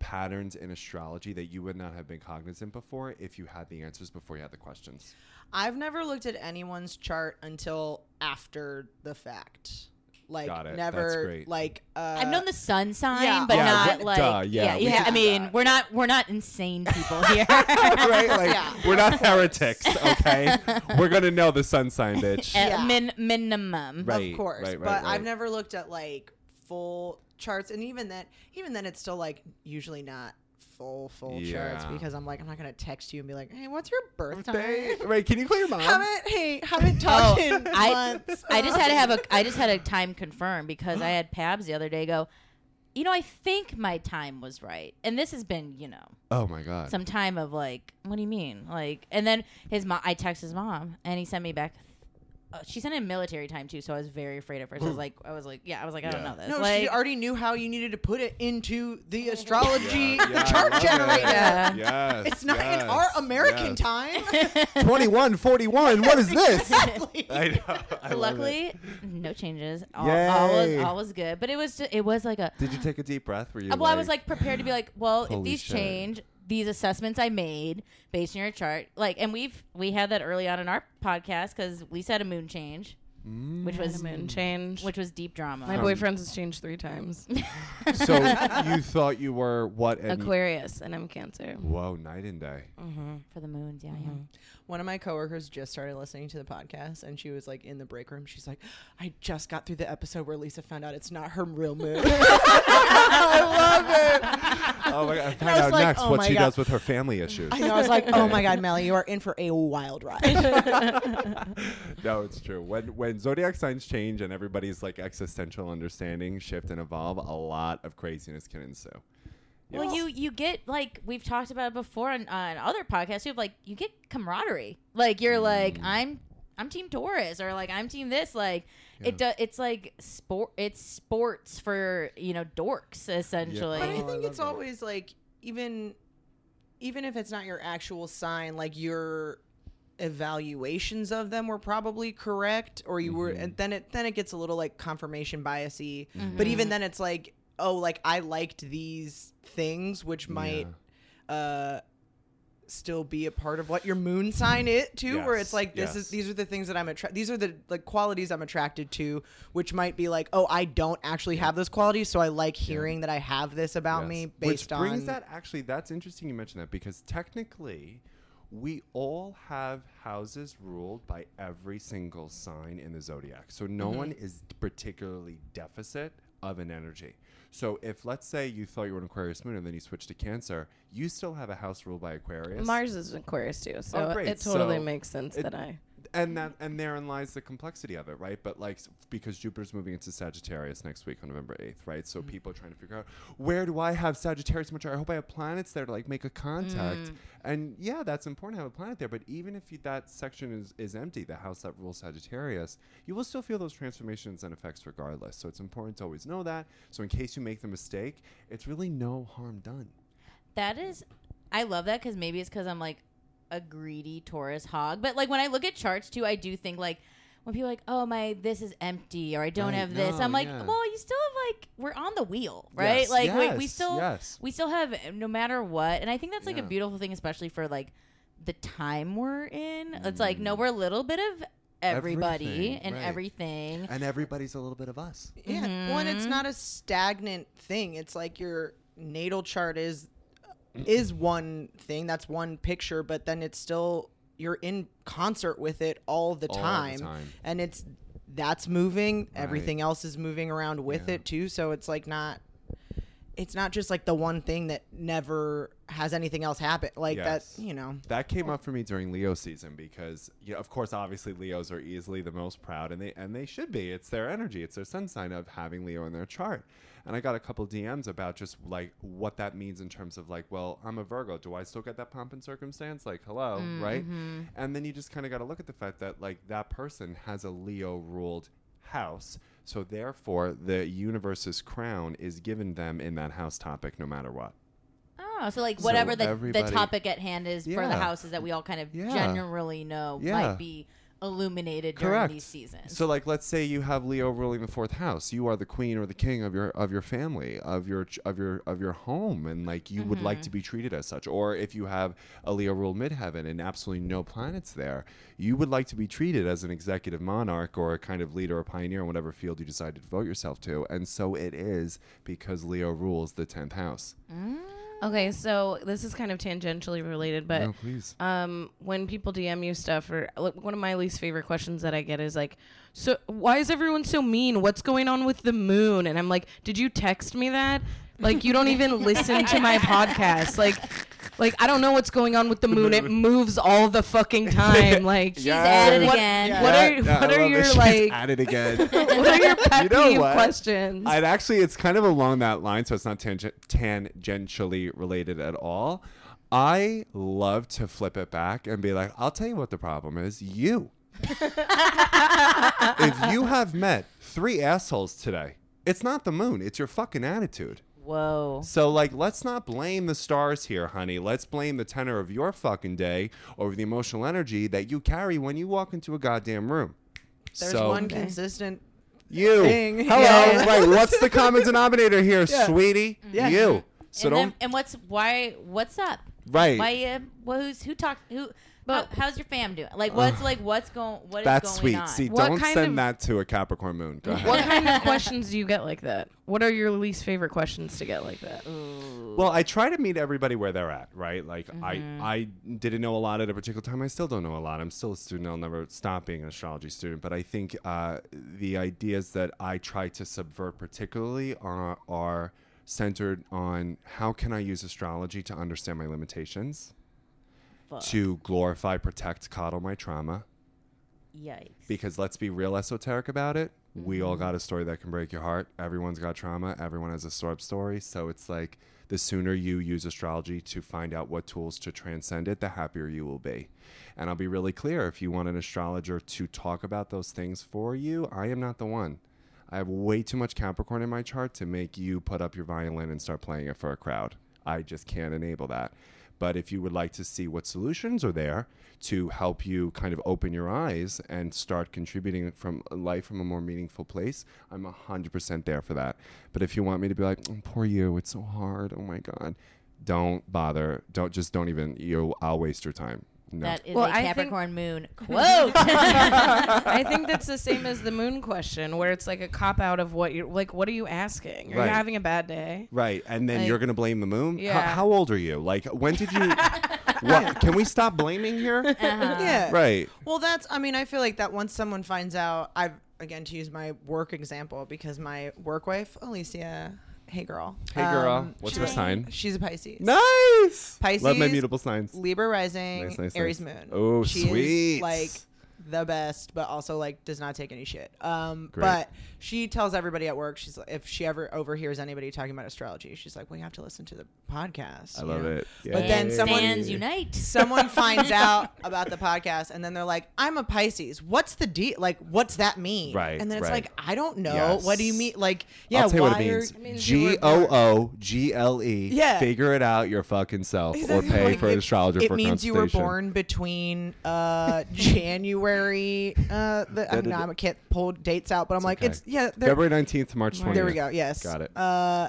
D: patterns in astrology that you would not have been cognizant before if you had the answers before you had the questions.
A: I've never looked at anyone's chart until after the fact. Like
D: Got it. That's
A: never
D: great.
A: like uh
B: I've known the sun sign,
A: yeah.
B: but
D: Yeah,
B: not
D: wh-
B: like
D: duh,
B: yeah,
D: yeah, we
B: yeah. I
D: do
B: mean,
D: that.
B: we're not we're not insane people here. *laughs*
D: right? Like
A: Yeah.
D: we're not heretics, okay? we're gonna know the sun sign, *laughs* bitch.
B: At
A: Yeah.
B: min- minimum.
D: Right,
A: of course.
D: right, right,
A: but
D: right.
A: I've never looked at like full charts and even then even then it's still like usually not full full charts because I'm like I'm not gonna text you and be like, Hey, what's your birthday?
D: Birthday? *laughs* Right? Can you call your mom?
A: haven't hey, haven't *laughs* talked
B: Oh,
A: in
B: I
A: months.
B: I just had to *laughs* have a I just had a time confirmed because I had *gasps* Pabs the other day go. You know, I think my time was right, and this has been, you know,
D: oh my god.
B: some time of like, what do you mean? Like, and then his mom, I text his mom, and he sent me back. Uh, she sent in military time too, so I was very afraid at first. I was like, I was like, yeah, I was like, I don't
D: Yeah.
B: know this.
A: No,
B: like,
A: she already knew how you needed to put it into the astrology
D: Yeah, yeah, I
A: chart
D: love it.
A: generator.
B: Yeah.
D: Yes.
A: It's not in our American
D: yes.
A: time. *laughs*
D: 21, 41. What is this? *laughs* *laughs* I know. I love it.
B: luckily, no changes. All, all was
D: Yay.
B: all was good, but it was ju- it was like a.
D: Did you take a deep breath? Were you
B: Uh, well, I was like prepared to be like, well, if
D: Holy
B: these
D: shit.
B: change, these assessments I made based on your chart, like, and we've we had that early on in our podcast because Lisa had a moon change,
D: Mm.
B: which was
C: moon change.
B: which was deep drama.
C: My boyfriend's has changed three times. *laughs*
D: so you thought you were what?
C: Aquarius, and I'm Cancer.
D: Whoa, night and day.
C: Mm-hmm.
B: for the moons, yeah, yeah.
A: One of my coworkers just started listening to the podcast, and she was like in the break room. She's like, "I just got through the episode where Lisa found out it's not her real moon." *laughs*
D: I love it. Oh my god! Find
A: was
D: out
A: like,
D: next
A: oh
D: what she
A: God.
D: does with her family issues.
A: I know. I was like, "Oh my god, Melly, you are in for a wild ride." *laughs* *laughs*
D: no, it's true. When when zodiac signs change and everybody's like existential understanding shift and evolve, a lot of craziness can ensue.
B: Well, you you get like we've talked about it before on, on other podcasts. You have like you get camaraderie. Like you're like
D: Mm.
B: I'm I'm team Taurus or like I'm team this. Like it do, it's like sport. It's sports for you know dorks essentially.
A: But I
D: Oh, I
A: think it's
D: that.
A: always like even even if it's not your actual sign, like your evaluations of them were probably correct, or you were,
D: Mm-hmm.
A: and then it then it gets a little like confirmation biasy.
B: Mm-hmm.
A: But even then, it's like, oh, like I liked these things, which might uh still be a part of what your moon sign it too where it's like this
D: yes.
A: is these are the things that i'm attracted these are the like qualities i'm attracted to which might be like oh i don't actually have those qualities so i like hearing that i have this about
D: Yes.
A: me
D: Which
A: based
D: brings
A: on
D: that actually that's interesting you mentioned that because technically we all have houses ruled by every single sign in the zodiac. So no
A: Mm-hmm.
D: one is particularly deficit of an energy. So if let's say you thought you were an Aquarius moon and then you switched to Cancer, you still have a house ruled by Aquarius.
C: Mars is Aquarius too, so
D: Oh,
C: it totally
D: So
C: makes sense
D: it-
C: that I.
D: and that and therein lies the complexity of it, right? But like because Jupiter's moving into Sagittarius next week on November eighth, right? So mm. people are trying to figure out where do I have Sagittarius much? I hope I have planets there to like make a contact. Mm. And yeah, that's important to have a planet there. But even if you, that section is is empty, the house that rules Sagittarius, you will still feel those transformations and effects regardless. So it's important to always know that. So in case you make the mistake, it's really no harm done.
B: That is, I love that because maybe it's because I'm like a greedy Taurus hog. But like when I look at charts too, I do think like when people are like, oh my, this is empty or I don't
D: Right,
B: have this.
D: no,
B: I'm like,
D: yeah.
B: well, you still have like we're on the wheel, right?
D: Yes,
B: like we, we still
D: yes.
B: we still have no matter what, and I think that's like a beautiful thing, especially for like the time we're in. It's like no, we're a little bit of everybody
D: Mm. Everything,
B: and
D: right.
B: everything.
D: And everybody's a little bit of us.
A: yeah one it's not a stagnant thing it's like your natal chart is is one thing that's one picture but then it's still you're in concert with it all the
D: All the
A: time,
D: time.
A: and it's that's moving everything else is moving around with
D: Yeah.
A: it too so it's like not it's not just like the one thing that never has anything else happen like
D: Yes.
A: that you know
D: That came up for me during Leo season because, you know, of course, obviously Leos are easily the most proud, and they and they should be. It's their energy, it's their sun sign of having Leo in their chart. And I got a couple DMs about just like what that means in terms of like, well, I'm a Virgo. Do I still get that pomp and circumstance? Like, hello, right? Mm-hmm. And then you just kind of got to look at the fact that like that person has a Leo ruled house. So therefore, the universe's crown is given them in that house topic, no matter what.
B: Oh, so like
D: So
B: whatever the, the topic at hand is for the
D: Yeah.
B: houses that we all kind of
D: Yeah.
B: generally know
D: Yeah.
B: might be illuminated during
D: Correct.
B: these seasons.
D: So, like, let's say you have Leo ruling the fourth house. You are the queen or the king of your of your family, of your ch- of your of your home, and like you would like mm-hmm. to be treated as such. Or if you have a Leo ruled midheaven and absolutely no planets there, you would like to be treated as an executive monarch or a kind of leader or pioneer in whatever field you decide to devote yourself to. And so it is because Leo rules the tenth house. Mm.
C: Okay, so this is kind of tangentially related, but
D: no, please.
C: um, when people DM you stuff, or like, one of my least favorite questions that I get is like, "So why is everyone so mean? What's going on with the moon?" And I'm like, "Did you text me that? Like, you don't even listen to my podcast. Like, like I don't know what's going on with the moon. It moves all the fucking *laughs* time. Like,
B: She's at it
C: what,
B: again.
C: What are
D: Yeah,
C: what
D: I
C: are your
D: she's
C: like?
D: at it again? *laughs*
C: What are your pet
D: know
C: peeve
D: what?
C: questions?
D: I'd actually, it's kind of along that line, so it's not tangent, tangentially related at all. I love to flip it back and be like, I'll tell you what the problem is. You. *laughs* if you have met three assholes today, it's not the moon, it's your fucking attitude.
B: Whoa.
D: So, like, let's not blame the stars here, honey. Let's blame the tenor of your fucking day over the emotional energy that you carry when you walk into a goddamn room.
A: there's
D: so,
A: one consistent
D: you.
A: thing.
D: Hello.
A: Yeah.
D: Right. What's the *laughs* common denominator here,
A: Yeah.
D: sweetie?
A: Yeah.
D: You. So
B: and,
D: don't.
B: then, and what's why? What's up?
D: right.
B: Why? Uh, well, who's who talked? Who? How, how's your fam doing? Like, what's like what's going? What is
D: That's
B: going
D: sweet.
B: on?
D: See,
C: What
D: don't
C: kind
D: send
C: of-
D: that to a Capricorn moon. Go ahead.
C: what kind of *laughs* questions do you get like that? What are your least favorite questions to get like that?
D: Well, I try to meet everybody where they're at, right? Like I,
B: Mm-hmm.
D: I didn't know a lot at a particular time. I still don't know a lot. I'm still a student. I'll never stop being an astrology student. But I think uh, the ideas that I try to subvert, particularly, are are centered on how can I use astrology to understand my limitations,
B: Fuck.
D: to glorify, protect, coddle my trauma.
B: Yikes.
D: Because let's be real esoteric about it. We all mm-hmm. got a story that can break your heart. Everyone's got trauma. Everyone has a stored story. So it's like the sooner you use astrology to find out what tools to transcend it, the happier you will be. And I'll be really clear if you want an astrologer to talk about those things for you, I am not the one. I have way too much Capricorn in my chart to make you put up your violin and start playing it for a crowd. I just can't enable that. But if you would like to see what solutions are there to help you kind of open your eyes and start contributing from life from a more meaningful place, I'm 100% there for that. But if you want me to be like, "Oh, poor you, it's so hard, oh my God, don't bother. Don't just don't even, you, I'll waste your time. No.
B: That is
C: Well,
B: a
C: I think-
B: Capricorn moon *laughs* quote.
C: I *laughs* think that's the same as the moon question, where it's like a cop out of what you're like. What are you asking? Are
D: Right.
C: you having a bad day?
D: Right, and then
C: Like-
D: you're gonna blame the moon. H-
C: Yeah.
D: how old are you? Like, when did you? *laughs* what? Can we stop blaming here?
B: Uh-huh.
A: yeah.
D: Right.
A: Well, that's. I mean, I feel like that once someone finds out, I've again to use my work example because my work wife Alicia. Hey girl.
D: Hey, girl.
A: Um,
D: What's your sign?
A: She's a Pisces.
D: Nice.
A: Pisces.
D: Love my mutable signs.
A: Libra rising,
D: Nice, nice,
A: Aries
D: nice.
A: moon.
D: Oh,
A: she
D: sweet.
A: Is, like the best, but also like does not take any shit. Um,
D: Great.
A: but she tells everybody at work, she's if she ever overhears anybody talking about astrology, she's like, "We have to listen to the podcast."
D: I love
A: know?
D: it.
A: But then
D: Yay.
A: someone-
B: Stands unite. *laughs*
A: Someone *laughs* finds out about the podcast, and then they're like, "I'm a Pisces. What's the deal? Like, what's that mean?"
D: Right,
A: And then it's
D: right.
A: like, "I don't know.
D: Yes.
A: What do you mean? Like, yeah,
D: I'll tell you what it means.
C: means you were
D: G O O G L E.
A: Yeah.
D: Figure it out your fucking self,
A: Exactly.
D: or pay
A: Like,
D: for an
A: it-
D: astrologer
A: It
D: for
A: means you were born between uh, *laughs* January. Uh, the, I,
D: Da-da-da.
A: I can't pull dates out, but I'm like,
D: okay.
A: it's yeah.
D: February nineteenth to March twentieth.
A: There we go. Yes.
D: Got it.
A: Uh,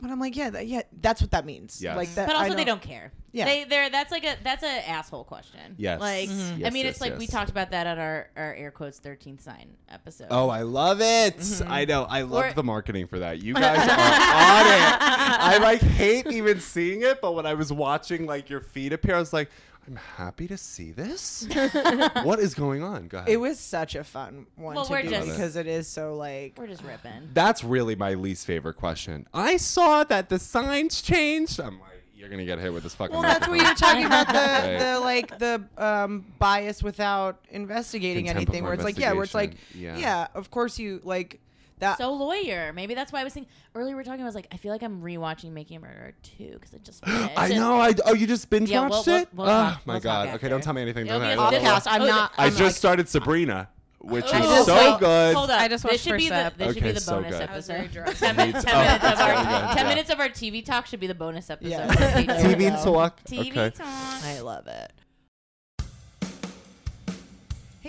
A: but I'm like, yeah, that, yeah, that's what that means.
D: Yes.
A: Like that.
B: But
A: I
B: also, they don't care.
A: Yeah.
B: they they're that's like a that's an asshole question.
D: Yes.
B: like
D: Mhm.
B: I mean,
D: yes,
B: it's like we talked about that at our our air quotes thirteenth sign episode.
D: Oh, I love it.
A: Mm-hmm.
D: I know. I love
B: Or-
D: the marketing for that. You *laughs* guys are on it. I like hate even seeing it, but when I was watching like your feed appear, I was like, I'm happy to see this. *laughs* what is going on? Go ahead.
A: It was such a fun one
B: Well,
A: to
B: we're
A: do
B: just-
A: because it is so like.
B: we're just ripping.
D: That's really my least favorite question. I saw that the signs changed. I'm like, you're gonna get hit with this fucking.
A: Well, that's where
D: microphone.
A: you're talking about the, *laughs*
D: Right.
A: the like the um, bias without investigating
D: Contempt
A: anything.
D: before
A: Where it's like, yeah, where it's like,
D: investigation.
A: yeah.
D: Yeah.
A: of course you like that.
B: So lawyer, maybe that's why I was thinking earlier. We are talking. I was like, I feel like I'm rewatching Making a Murderer too because it just. *gasps* Finished.
D: I know. I oh, you just binge
B: Yeah,
D: watched
B: we'll-
D: it.
B: we'll- ah, we'll
D: oh
B: talk-
D: my
B: we'll
D: god. Okay, don't tell me anything.
B: It'll
D: Don't
B: be
D: I,
B: a-
D: I,
A: Offcast, I'm not.
D: I
A: I'm
D: just
A: like,
D: started Sabrina, which
B: Oh,
D: is so
B: wait,
D: good.
B: Hold up.
C: I just
B: this
C: watched
B: should be
C: first
B: the
C: ep.
B: this should be the
D: so
B: bonus
D: good.
C: I was very *laughs*
B: episode. ten minutes, oh, ten
D: Oh,
B: minutes of our
D: good,
B: ten
D: yeah.
B: minutes of our TV talk should be the bonus episode.
A: Yeah.
B: of our
A: There we
D: TV
A: go.
D: talk.
B: TV
D: Okay.
B: talk.
A: I love it.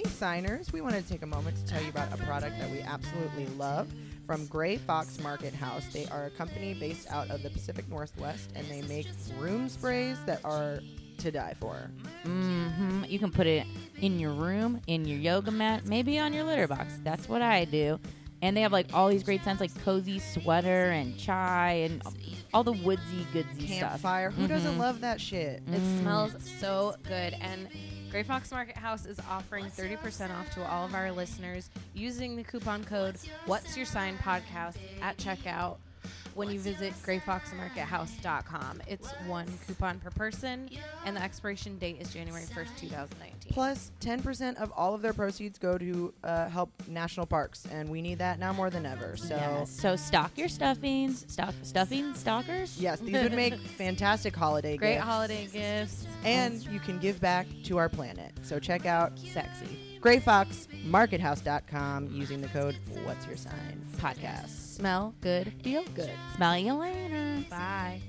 A: Hey, signers, we want to take a moment to tell you about a product that we absolutely love from Gray Fox Market House. They are a company based out of the Pacific Northwest and they make room sprays that are to die for.
B: Mm-hmm. You can put it in your room, in your yoga mat, maybe on your litter box. That's what I do. And they have like all these great scents like cozy sweater and chai and all the woodsy goodsy stuff.
A: Campfire. Who doesn't
B: Mhm.
A: love that shit?
F: It smells so good. And Gray Fox Market House is offering 30% off to all of our listeners using the coupon code What's Your Sign? Podcast at checkout when you visit grayfoxmarkethouse.com. It's one coupon per person, and the expiration date is January 1st, 2019.
A: Plus, 10% of all of their proceeds go to uh, help national parks, and we need that now more than ever. So,
B: Yes. So stock your stuffings, stock stuffing stalkers.
A: yes, these would make *laughs* fantastic holiday
F: Great
A: gifts.
F: holiday gifts.
A: And you can give back to our planet. So check out
B: Sexy
A: grayfoxmarkethouse.com using the code What's Your Sign
B: podcast. Smell good, feel good. Smell you later.
F: Bye.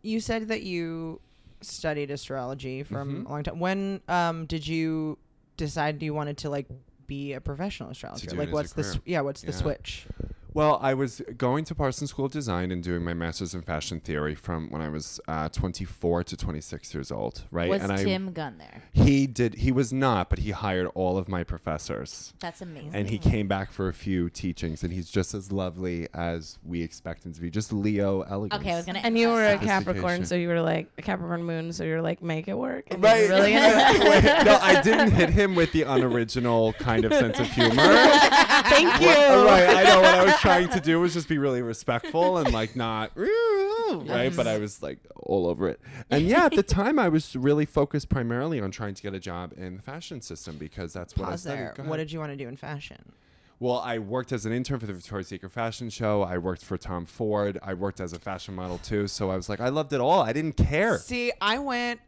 A: You said that you studied astrology from
D: Mhm.
A: a long time. When um, did you decide you wanted to like be a professional astrologer? like what's the sw- yeah, what's the
D: Yeah.
A: switch?
D: Well, I was going to Parsons School of Design and doing my master's in fashion theory from when I was uh, 24 to 26 years old, right?
B: Was
D: and I
B: Tim Gunn there?
D: he did he was not, but he hired all of my professors.
B: That's amazing.
D: And he came back for a few teachings, and he's just as lovely as we expect him to be. Just Leo elegance.
B: okay, I was gonna.
C: And you were a. Capricorn, so you were like a Capricorn moon, so you're like make it work. And
D: Right.
C: Really *laughs* into it. *laughs*
D: Wait, no, I didn't hit him with the unoriginal kind of sense of humor. *laughs*
C: Thank you.
D: What- right, I know what I was trying to do was just be really respectful and like not *laughs* right, but I was like all over it. And yeah, at the *laughs* time I was really focused primarily on trying to get a job in the fashion system because that's what I
A: Pause
D: studied.
A: there. What did you want to do in fashion?
D: Well, I worked as an intern for the Victoria's Secret fashion show. I worked for Tom Ford. I worked as a fashion model too. So I was like, I loved it all. I didn't care.
A: See, I went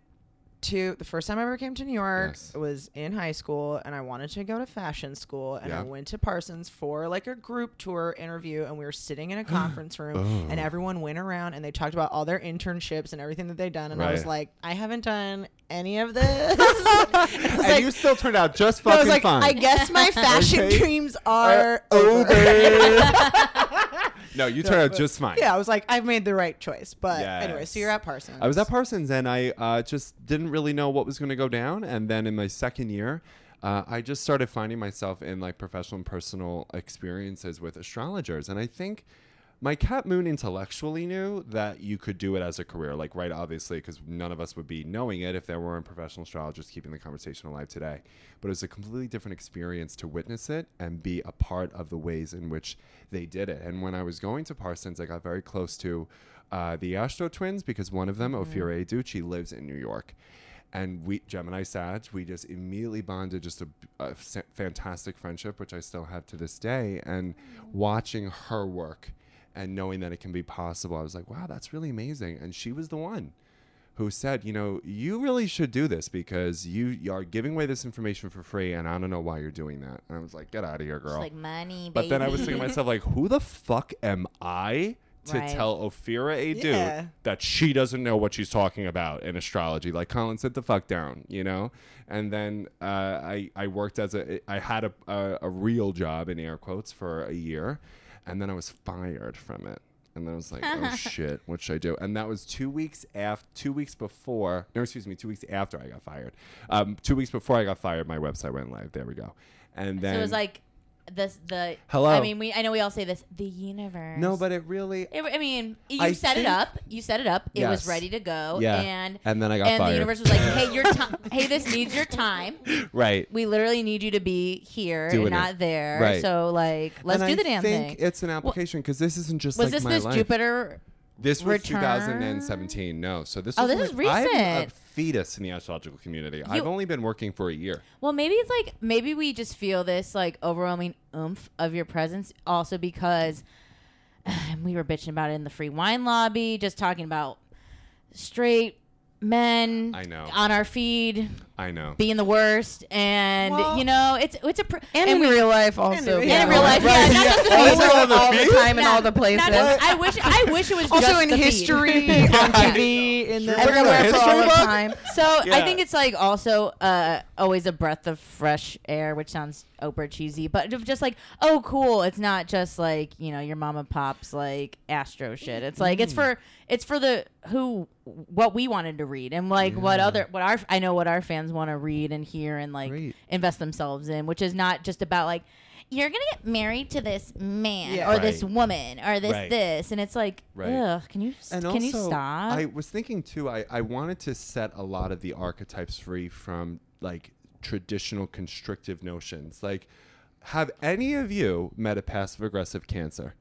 A: to the first time I ever came to New York
D: Yes.
A: was in high school, and I wanted to go to fashion school, and I went to Parsons for like a group tour interview, and we were sitting in a *gasps* conference room,
D: Oh.
A: and everyone went around and they talked about all their internships and everything that they'd done, and I was like, I haven't done any of *laughs* this. *laughs* I
D: and
A: like-
D: you still turned out just
A: I
D: fucking
A: was like,
D: fine.
A: I guess my fashion
D: Okay.
A: dreams are
D: over.
A: over. *laughs*
D: no, you turned out just fine.
A: yeah, I was like, I've made the right choice. But anyway, so you're at Parsons.
D: I was at Parsons and I uh, just didn't really know what was going to go down. And then in my second year, uh, I just started finding myself in like professional and personal experiences with astrologers. And I think my Cap Moon intellectually knew that you could do it as a career, like, right, obviously, because none of us would be knowing it if there weren't professional astrologers keeping the conversation alive today. But it was a completely different experience to witness it and be a part of the ways in which they did it. And when I was going to Parsons, I got very close to uh, the Astro twins because one of them, Ophira Edut, lives in New York and we Gemini Sag, we just immediately bonded, just a fantastic friendship, which I still have to this day. And watching her work and knowing that it can be possible, I was like, wow, that's really amazing. And she was the one who said, you know, you really should do this because you, you are giving away this information for free, and I don't know why you're doing that. And I was like, get out of here, girl.
B: like money,
D: but then I was thinking to myself, *laughs* like, who the fuck am I? To
B: Right.
D: tell Ophira Edut
A: Yeah.
D: that she doesn't know what she's talking about in astrology. Like Colin, sit the fuck down, you know. And then uh, I I worked as a I had a, a a real job in air quotes for a year, and then I was fired from it. And then I was like, oh *laughs* shit, what should I do? And that was two weeks after, two weeks before, no, excuse me, two weeks after I got fired. Um, two weeks before I got fired, my website went live. There we go. And then
B: so it was like this the
D: Hello.
B: I mean, we I know we all say this the universe.
D: no, but it really
B: It, I mean, you
D: I
B: set it up. You set it up. It was ready to go.
D: Yeah.
B: And
D: And then I got
B: and
D: fired.
B: the universe was like, "Hey, your *laughs* time. hey, this needs your time. *laughs*
D: right.
B: We literally need you to be here
D: Doing
B: and
D: it.
B: not there.
D: Right.
B: So like, let's
D: And
B: do
D: I
B: the damn
D: think
B: thing."
D: it's an application because this isn't just
B: was
D: like
B: this
D: my
B: this
D: life.
B: Jupiter?
D: This was
B: return?
D: 2017. No, so this.
B: Oh,
D: was
B: this
D: like-
B: is recent.
D: Fetus in the astrological community. I've only been working for a year.
B: Well, maybe it's like maybe we just feel this like overwhelming oomph of your presence, also because *sighs* we were bitching about it in the free wine lobby, just talking about straight men
D: I know.
B: on our feed
D: I know.
B: being the worst, and
A: Well-
B: you know it's it's a pr-
C: And, in real life also.
A: in-
C: yeah.
B: in real life, yeah, not just the
C: Also
D: the
C: all the time in
B: Yeah.
C: all the places.
B: Just- I wish I wish it was
A: also
B: just
A: in
B: the feed.
A: history *laughs* on TV in the
C: Everywhere for all the time.
B: So I think it's like also uh, always a breath of fresh air, which sounds Oprah cheesy, but just like oh cool. It's not just like you know your mama pops like Astro shit. It's like
D: Mm.
B: it's for it's for the who what we wanted to read and like what other what our I know what our fans want to read and hear and like
D: Great.
B: invest themselves in, which is not just about like. You're gonna get married to this man
A: Yeah.
B: or this woman or this
D: Right.
B: this, and it's like,
D: Right.
B: ugh, can you
D: And
B: can you stop?
D: I was thinking too. I I wanted to set a lot of the archetypes free from like traditional constrictive notions. Like, have any of you met a passive aggressive Cancer?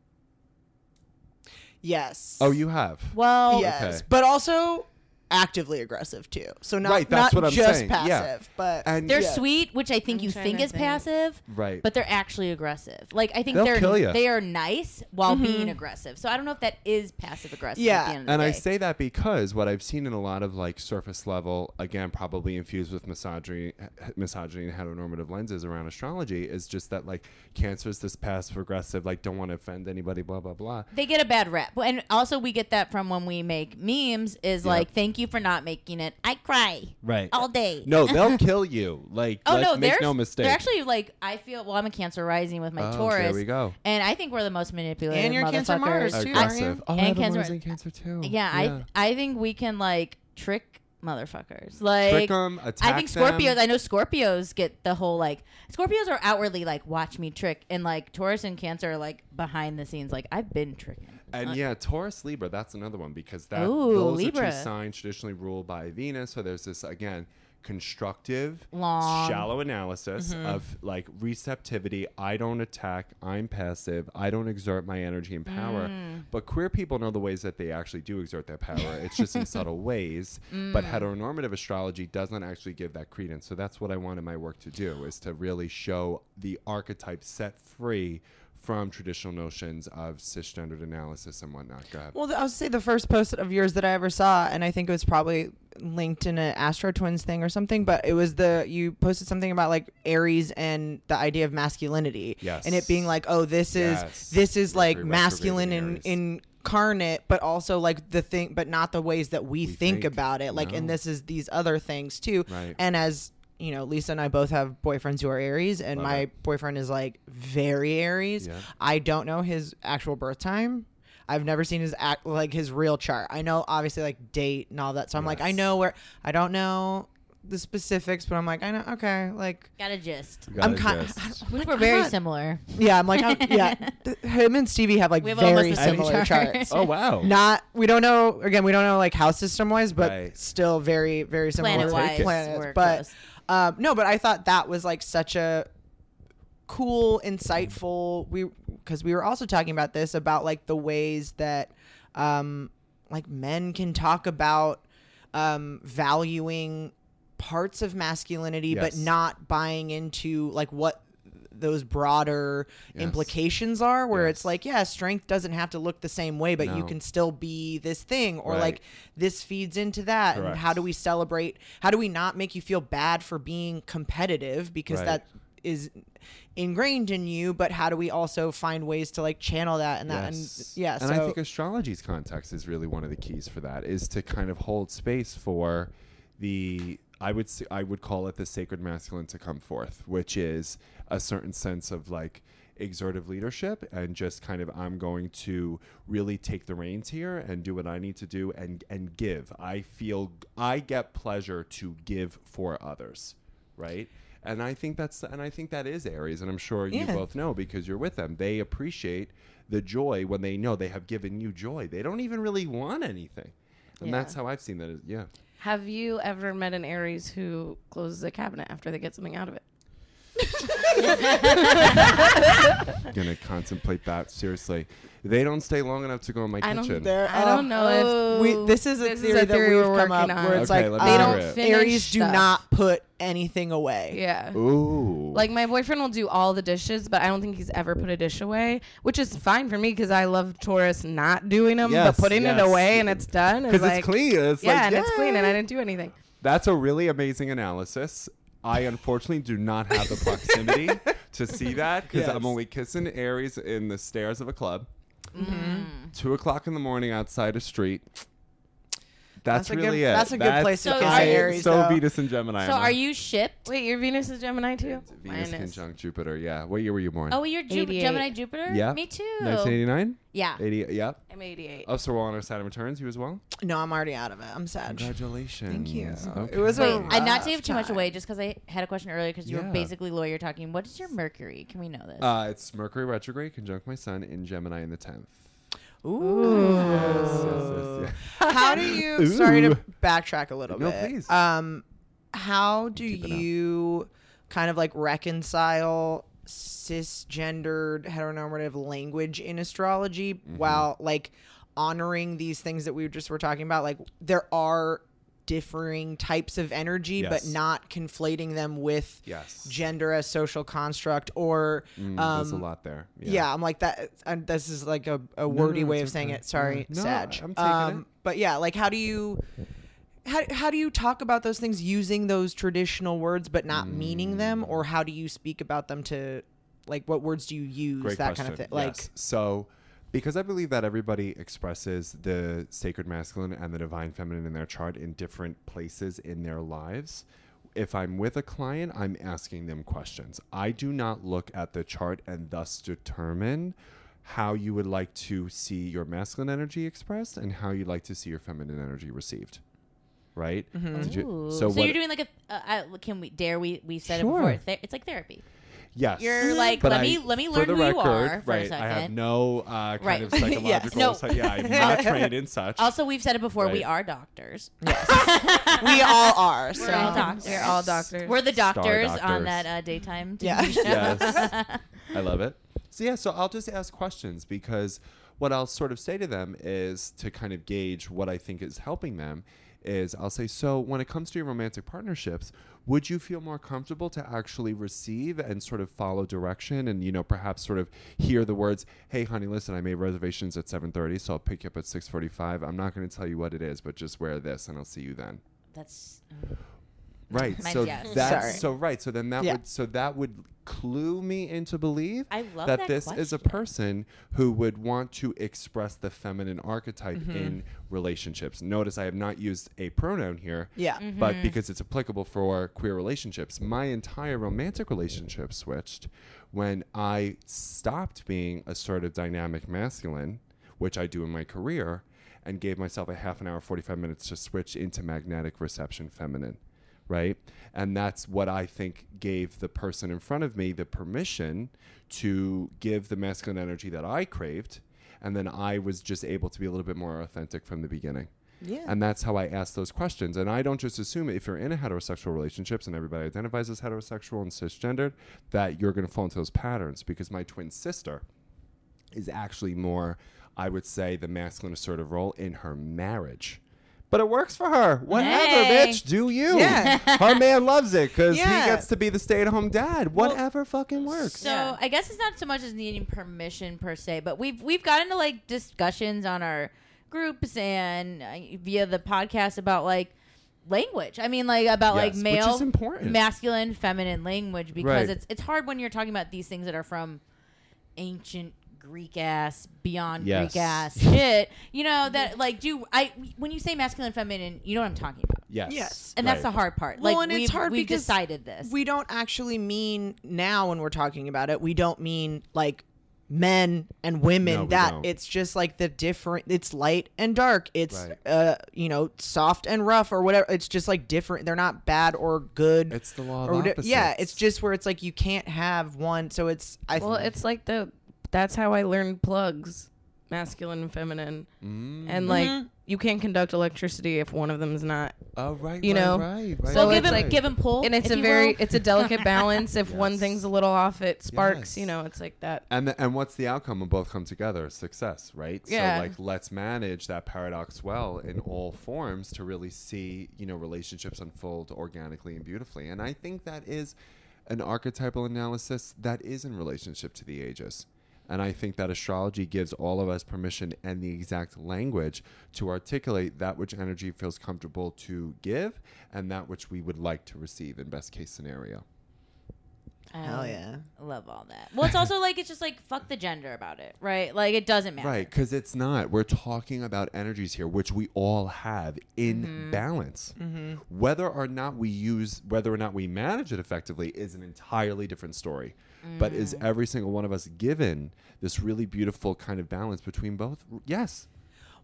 A: Yes.
D: Oh, you have.
B: well,
A: yes,
D: Okay.
A: but also actively aggressive too. So not
D: Right, that's
A: not
D: what I'm
A: just
D: saying, yeah.
A: passive, but
D: And
B: They're
A: yeah.
B: sweet, which I think
C: I'm
B: you think is
C: think.
B: passive,
D: Right.
B: but they're actually aggressive. Like I think
D: They'll
B: they're
D: kill ya.
B: they are nice while being aggressive. So I don't know if that is passive aggressive.
A: Yeah.
B: at the end of the
D: And I say that because what I've seen in a lot of like surface level, again, probably infused with misogyny, misogyny and heteronormative lenses around astrology, is just that like Cancer is this passive aggressive, like don't want to offend anybody, blah blah blah.
B: they get a bad rep, and also we get that from when we make memes. Is
D: Yeah.
B: like, thank you for not making it. I cry
D: Right.
B: all day.
D: No, *laughs* they'll kill you. Like,
B: Oh
D: let's
B: no,
D: make
B: they're
D: no mistake.
B: They're actually like I feel. Well, I'm a Cancer rising with my
D: Oh,
B: Taurus.
D: there we go.
B: And I think we're the most manipulative.
A: And you're Cancer. Mars, too, aren't you?
D: aggressive. Oh,
B: And Cancer-
D: Mars in Cancer too.
B: Yeah, I I think we can like trick motherfuckers. Like
D: Trick 'em,
B: I
D: attack
B: think Scorpios.
D: them.
B: I know Scorpios get the whole like Scorpios are outwardly like watch me trick, and like Taurus and Cancer are like behind the scenes. Like I've been tricking.
D: And yeah, Taurus Libra, that's another one because that
B: Ooh,
D: those are two signs traditionally ruled by Venus. So there's this again constructive,
B: Long.
D: shallow analysis
A: Mm-hmm.
D: of like receptivity. I don't attack. I'm passive. I don't exert my energy and power.
B: Mm.
D: But queer people know the ways that they actually do exert their power. *laughs* It's just in subtle ways. But
B: Mm.
D: heteronormative astrology doesn't actually give that credence. So that's what I wanted my work to do is to really show the archetype set free from traditional notions of cisgendered analysis and whatnot. Go ahead.
A: Well, th- I'll say the first post of yours that I ever saw, and I think it was probably linked in an Astro Twins thing or something, but it was the you posted something about like Aries and the idea of masculinity,
D: Yes.
A: and it being like, oh, this is
D: Yes.
A: this is like masculine
D: retrograde
A: in
D: in
A: incarnate, but also like the thing, but not the ways that we,
D: We
A: think,
D: think.
A: about it. Like, and this is these other things too.
D: Right.
A: And as you know, Lisa and I both have boyfriends who are Aries, and
D: Love
A: my
D: it.
A: boyfriend is like very Aries.
D: Yeah.
A: I don't know his actual birth time. I've never seen his act like his real chart. I know obviously like date and all that. So I'm like, I know where I don't know the specifics, but I'm like, I know okay, like
B: Got a gist.
D: You got
A: I'm
D: it,
A: kind
D: Jess.
B: We were very similar.
A: yeah, I'm like I'm, *laughs* yeah. th- him and Stevie have like
B: have
A: very similar
B: chart.
A: charts. *laughs*
D: Oh wow.
A: Not we don't know again, we don't know like house system wise, but
D: Right.
A: still very, very similar
B: Planet wise,
A: planets. But
B: close.
A: Um, no, but I thought that was like such a cool, insightful. We because we were also talking about this about like the ways that um, like men can talk about um, valuing parts of masculinity, but not buying into like what those broader
D: Yes.
A: implications are where it's like yeah strength doesn't have to look the same way but you can still be this thing or
D: Right.
A: like this feeds into that and how do we celebrate how do we not make you feel bad for being competitive because
D: Right.
A: that is ingrained in you but how do we also find ways to like channel that and that
D: Yes.
A: and yeah
D: and
A: so
D: I think astrology's context is really one of the keys for that is to kind of hold space for the I would I would call it the sacred masculine to come forth, which is a certain sense of like exertive leadership and just kind of I'm going to really take the reins here and do what I need to do and and give. I feel I get pleasure to give for others, right? And I think that's and I think that is Aries, and I'm sure you
A: Yeah.
D: both know because you're with them. They appreciate the joy when they know they have given you joy. They don't even really want anything, and
F: Yeah.
D: that's how I've seen that. As, yeah,
F: Have you ever met an Aries who closes a cabinet after they get something out of it? *laughs*
D: gonna contemplate that seriously. They don't stay long enough to go in my
F: I don't-
D: kitchen.
A: there
F: I
A: oh,
F: don't know if
A: we, this is a
F: This is
A: theory
F: a
A: that
F: theory
A: we've
F: we're
A: come up
F: working on.
A: where it's
D: Okay,
A: like
D: let me
A: um,
D: hear it.
F: finish
A: Aries do
F: stuff.
A: not put anything away
F: Yeah.
D: Ooh,
F: Like my boyfriend will do all the dishes, but I don't think he's ever put a dish away, which is fine for me because I love Taurus not doing them,
D: Yes,
F: but putting
D: yes.
F: it away and it's done. is
D: because
F: like,
D: it's clean. It's
F: yeah,
D: like,
F: and it's clean, and I
D: yay.
F: didn't do anything.
D: That's a really amazing analysis. I unfortunately do not have the proximity *laughs* to see that because I'm only kissing Aries in the stairs of a club. Mm-hmm. Two o'clock in the morning outside a street. That's,
A: That's a
D: really
A: good-
D: it.
A: that's a good place
B: to kiss
D: I-
A: Aries,
D: So
A: though.
D: Venus and Gemini.
B: So are you shipped?
F: Wait, your Venus is Gemini too?
D: Venus
F: Mine is.
D: conjunct Jupiter? Yeah. What year were you born?
B: Oh, you're Ju- Gemini Jupiter?
D: Yeah.
B: Me too.
D: 1989.
B: Yeah.
D: 80. Yeah.
F: I'm 88.
D: Oh, so we're on our Saturn returns. You as well.
A: no i'm already out of it i'm sad
D: Congratulations.
A: Thank you.
D: Okay.
A: It was a
B: Wait, and not
A: rough
B: to give too much away, just because I had a question earlier, because you
D: Yeah.
B: were basically lawyer talking. What is your Mercury? Can we know this?
D: Uh, it's Mercury retrograde conjunct my Sun in Gemini in the tenth.
A: Ooh.
D: Yes, yes, yes, *laughs*
A: how do you sorry to backtrack a little
D: No,
A: bit
D: please.
A: um how do
D: Keep it up.
A: you kind of like reconcile cisgendered heteronormative language in astrology
D: Mm-hmm.
A: while like honoring these things that we just were talking about like there are differing types of energy but not conflating them with
D: Yes.
A: gender as social construct or
D: Mm,
A: um,
D: there's a lot there.
A: yeah. I'm like that. And this is like a, a wordy
D: no,
A: way
D: it's
A: of saying it. Sorry,
D: Yeah. No,
A: Sag.
D: I'm taking
A: um,
D: it.
A: But yeah, like how do you how, how do you talk about those things using those traditional words but not meaning them, or how do you speak about them to like what words do you use
D: Great
A: that
D: question.
A: kind of thing? Like
D: so, because I believe that everybody expresses the sacred masculine and the divine feminine in their chart in different places in their lives. If I'm with a client, I'm asking them questions. I do not look at the chart and thus determine how you would like to see your masculine energy expressed and how you'd like to see your feminine energy received. Right? Did you- so
B: so
D: what-
B: you're doing like a. Uh, uh, can we dare we we said
D: Sure.
B: it before? It's, it's like therapy.
D: Yes.
B: You're like,
D: But
B: let
D: I-
B: me let me
D: for
B: learn
D: the
B: who
D: record,
B: you are for
D: right,
B: a second.
D: I have no uh, kind
B: Right. *laughs*
D: of psychological.
B: Yes. No.
D: so- yeah, I'm not *laughs* trained in such.
B: Also, we've said it before. We are doctors. Yes. *laughs*
A: we all are. So
B: We're all doctors.
C: We're all doctors.
B: We're the
D: Star
B: doctors, on that uh, daytime TV
A: Yeah.
B: show.
D: Yes. I love it. So yeah, so I'll just ask questions because what I'll sort of say to them is to kind of gauge what I think is helping them is I'll say, so when it comes to your romantic partnerships, would you feel more comfortable to actually receive and sort of follow direction and you know perhaps sort of hear the words, "Hey honey, listen, I made reservations at 7:30, so I'll pick you up at 6:45. I'm not going to tell you what it is, but just wear this and I'll see you then."
B: That's um,
D: Right.
B: Mine's
D: so
B: yes.
D: that's
A: Sorry.
D: so right. So then that
A: Yeah.
D: would so that would clue me into believe
B: I love
D: that
B: that
D: this is a person who would want to express the feminine archetype
B: Mm-hmm.
D: in relationships. Notice I have not used a pronoun here.
A: Yeah.
B: Mm-hmm.
D: But because it's applicable for queer relationships, my entire romantic relationship switched when I stopped being assertive dynamic masculine, which I do in my career, and gave myself a half an hour, 45 minutes to switch into magnetic reception feminine right? And that's what I think gave the person in front of me the permission to give the masculine energy that I craved. And then I was just able to be a little bit more authentic from the beginning.
A: Yeah.
D: And that's how I ask those questions. And I don't just assume if you're in a heterosexual relationships and everybody identifies as heterosexual and cisgendered, that you're going to fall into those patterns because my twin sister is actually more, I would say, the masculine assertive role in her marriage. But it works for her. Whatever,
B: Hey.
D: bitch. Do you?
A: Yeah.
D: her man loves it because
A: Yeah.
D: he gets to be the stay-at-home dad. Whatever fucking works.
B: So
C: Yeah.
B: I guess it's not so much as needing permission per se, but we've we've gotten into like discussions on our groups and uh, via the podcast about like language. I mean, like about like
D: Yes, which
B: male,
D: is important.
B: masculine, feminine language because
D: Right.
B: it's it's hard when you're talking about these things that are from ancient Greek ass, beyond
D: Yes.
B: Greek ass shit. You know that like do I when you say masculine, feminine, you know what I'm talking about.
D: Yes.
A: Yes.
B: And that's the hard part.
A: Well,
B: like
A: and it's
B: we've,
A: hard
B: we've
A: because
B: decided this.
A: We don't actually mean now when we're talking about it. We don't mean like men and women.
D: No,
A: that
D: don't.
A: it's just like the different. It's light and dark. It's
D: Right.
A: uh you know soft and rough or whatever. It's just like different. They're not bad or good.
D: It's the law of
A: or whate- Yeah, it's just where it's like you can't have one. So it's I.
C: Well, it's like the that's how I learned plugs, masculine and feminine,
D: Mm.
C: and like
A: Mm-hmm.
C: you can't conduct electricity if one of them is not.
D: Oh, right,
C: you
D: right,
C: know,
D: right, right,
B: so
C: well,
B: give
C: it's
B: him
C: like-
B: give him pull,
C: And it's a very
B: will.
C: it's a delicate *laughs* balance. If one thing's a little off, it sparks.
D: Yes.
C: You know, it's like that.
D: And the, and what's the outcome when both come together? Success, right?
C: Yeah.
D: So like let's manage that paradox well in all forms to really see, you know, relationships unfold organically and beautifully. And I think that is an archetypal analysis that is in relationship to the ages. And I think that astrology gives all of us permission and the exact language to articulate that which energy feels comfortable to give and that which we would like to receive in best case scenario.
A: Hell yeah.
B: Love all that. Well, it's also like it's just like fuck the gender about it, right? Like it doesn't matter.
D: Right, because it's not. We're talking about energies here, which we all have in
B: Mm-hmm.
D: balance. Whether or not we use, whether or not we manage it effectively, is an entirely different story. But is
B: Mm.
D: every single one of us given this really beautiful kind of balance between both? Yes.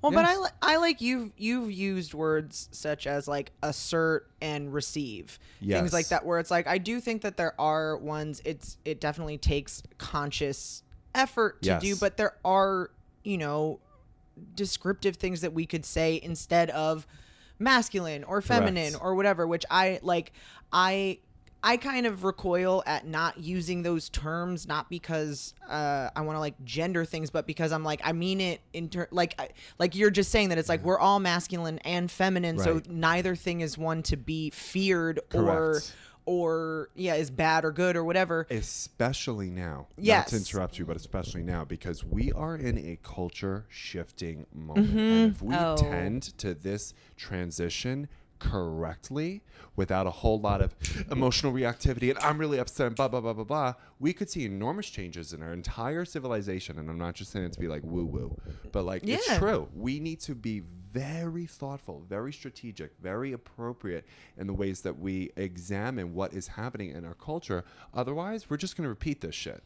A: Well, but I, li- I like you've you've used words such as like assert and receive. Things like that where it's like I do think that there are ones it's it definitely takes conscious effort to do but there are you know descriptive things that we could say instead of masculine or feminine
D: Correct.
A: or whatever which I like I I kind of recoil at not using those terms, not because uh, I want to like gender things, but because I'm like I mean it in ter- like I, like you're just saying that it's like we're all masculine and feminine, so neither thing is one to be feared or
D: Correct.
A: or yeah is bad or good or whatever.
D: Especially now. Not
A: Yes.
D: to interrupt you, but especially now because we are in a culture shifting moment.
A: Mm-hmm.
D: And if we
B: Oh.
D: tend to this transition correctly without a whole lot of emotional reactivity and I'm really upset and blah blah blah blah blah, we could see enormous changes in our entire civilization. And I'm not just saying it to be like woo woo, but like it's true. We need to be very thoughtful, very strategic, very appropriate in the ways that we examine what is happening in our culture. Otherwise, we're just going to repeat this shit.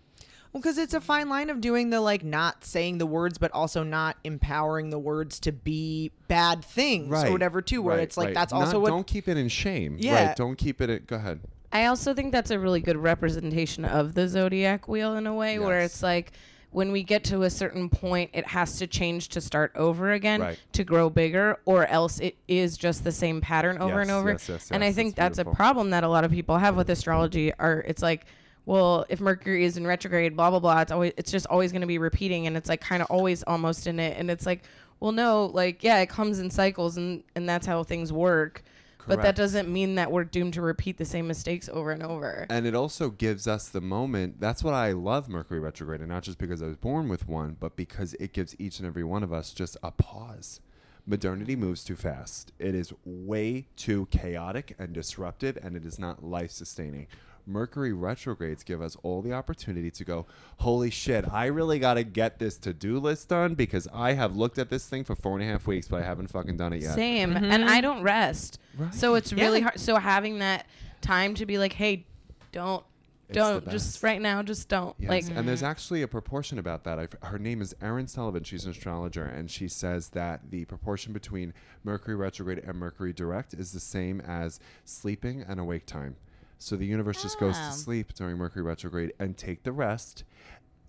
A: Well, because it's a fine line of doing the like not saying the words, but also not empowering the words to be bad things or whatever too. Where
D: right,
A: it's like
D: right.
A: that's
D: Not-
A: also what
D: Don't keep it in shame.
A: Yeah.
D: Right. Don't keep it. In, go ahead.
C: I also think that's a really good representation of the zodiac wheel in a way where it's like when we get to a certain point, it has to change to start over again
D: Right.
C: to grow bigger, or else it is just the same pattern over
D: Yes,
C: and over.
D: yes, yes,
C: and I think
D: that's
C: that's a problem that a lot of people have with astrology. Are it's like, well, if Mercury is in retrograde, blah blah blah, it's always it's just always going to be repeating, and it's like kind of always almost in it, and it's like, well, no, like yeah, it comes in cycles, and and that's how things work. But that doesn't mean that we're doomed to repeat the same mistakes over and over.
D: And it also gives us the moment. That's what I love Mercury retrograde, and not just because I was born with one, but because it gives each and every one of us just a pause. Modernity moves too fast. It is way too chaotic and disruptive, and it is not life sustaining. Mercury retrogrades give us all the opportunity to go, holy shit, I really got to get this to do list done because I have looked at this thing for four and a half weeks, but I haven't fucking done it yet.
C: Same. Mm-hmm. And I don't rest. So it's really
A: Yeah.
C: hard. So having that time to be like, hey, don't, don't, just right now, just don't.
D: Yes,
C: Like,
D: and there's mm-hmm. actually a proportion about that. I've, her name is Erin Sullivan. She's an astrologer, and she says that the proportion between Mercury retrograde and Mercury direct is the same as sleeping and awake time. So the universe just goes
B: Oh.
D: to sleep during Mercury retrograde and take the rest,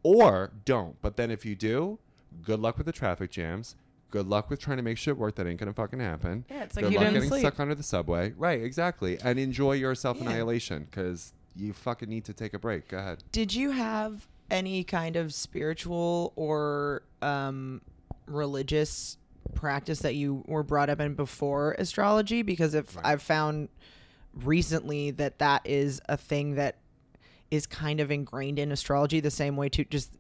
D: or don't. But then if you do, good luck with the traffic jams. Good luck with trying to make shit work that ain't gonna fucking happen.
C: Yeah, it's like
D: good
C: you
D: luck
C: didn't
D: getting
C: sleep.
D: stuck under the subway. Right, exactly. And enjoy your self annihilation because you fucking need to take a break. Go ahead.
A: Did you have any kind of spiritual or um, religious practice that you were brought up in before astrology? Because if I've found recently that that is a thing that is kind of ingrained in astrology the same way too just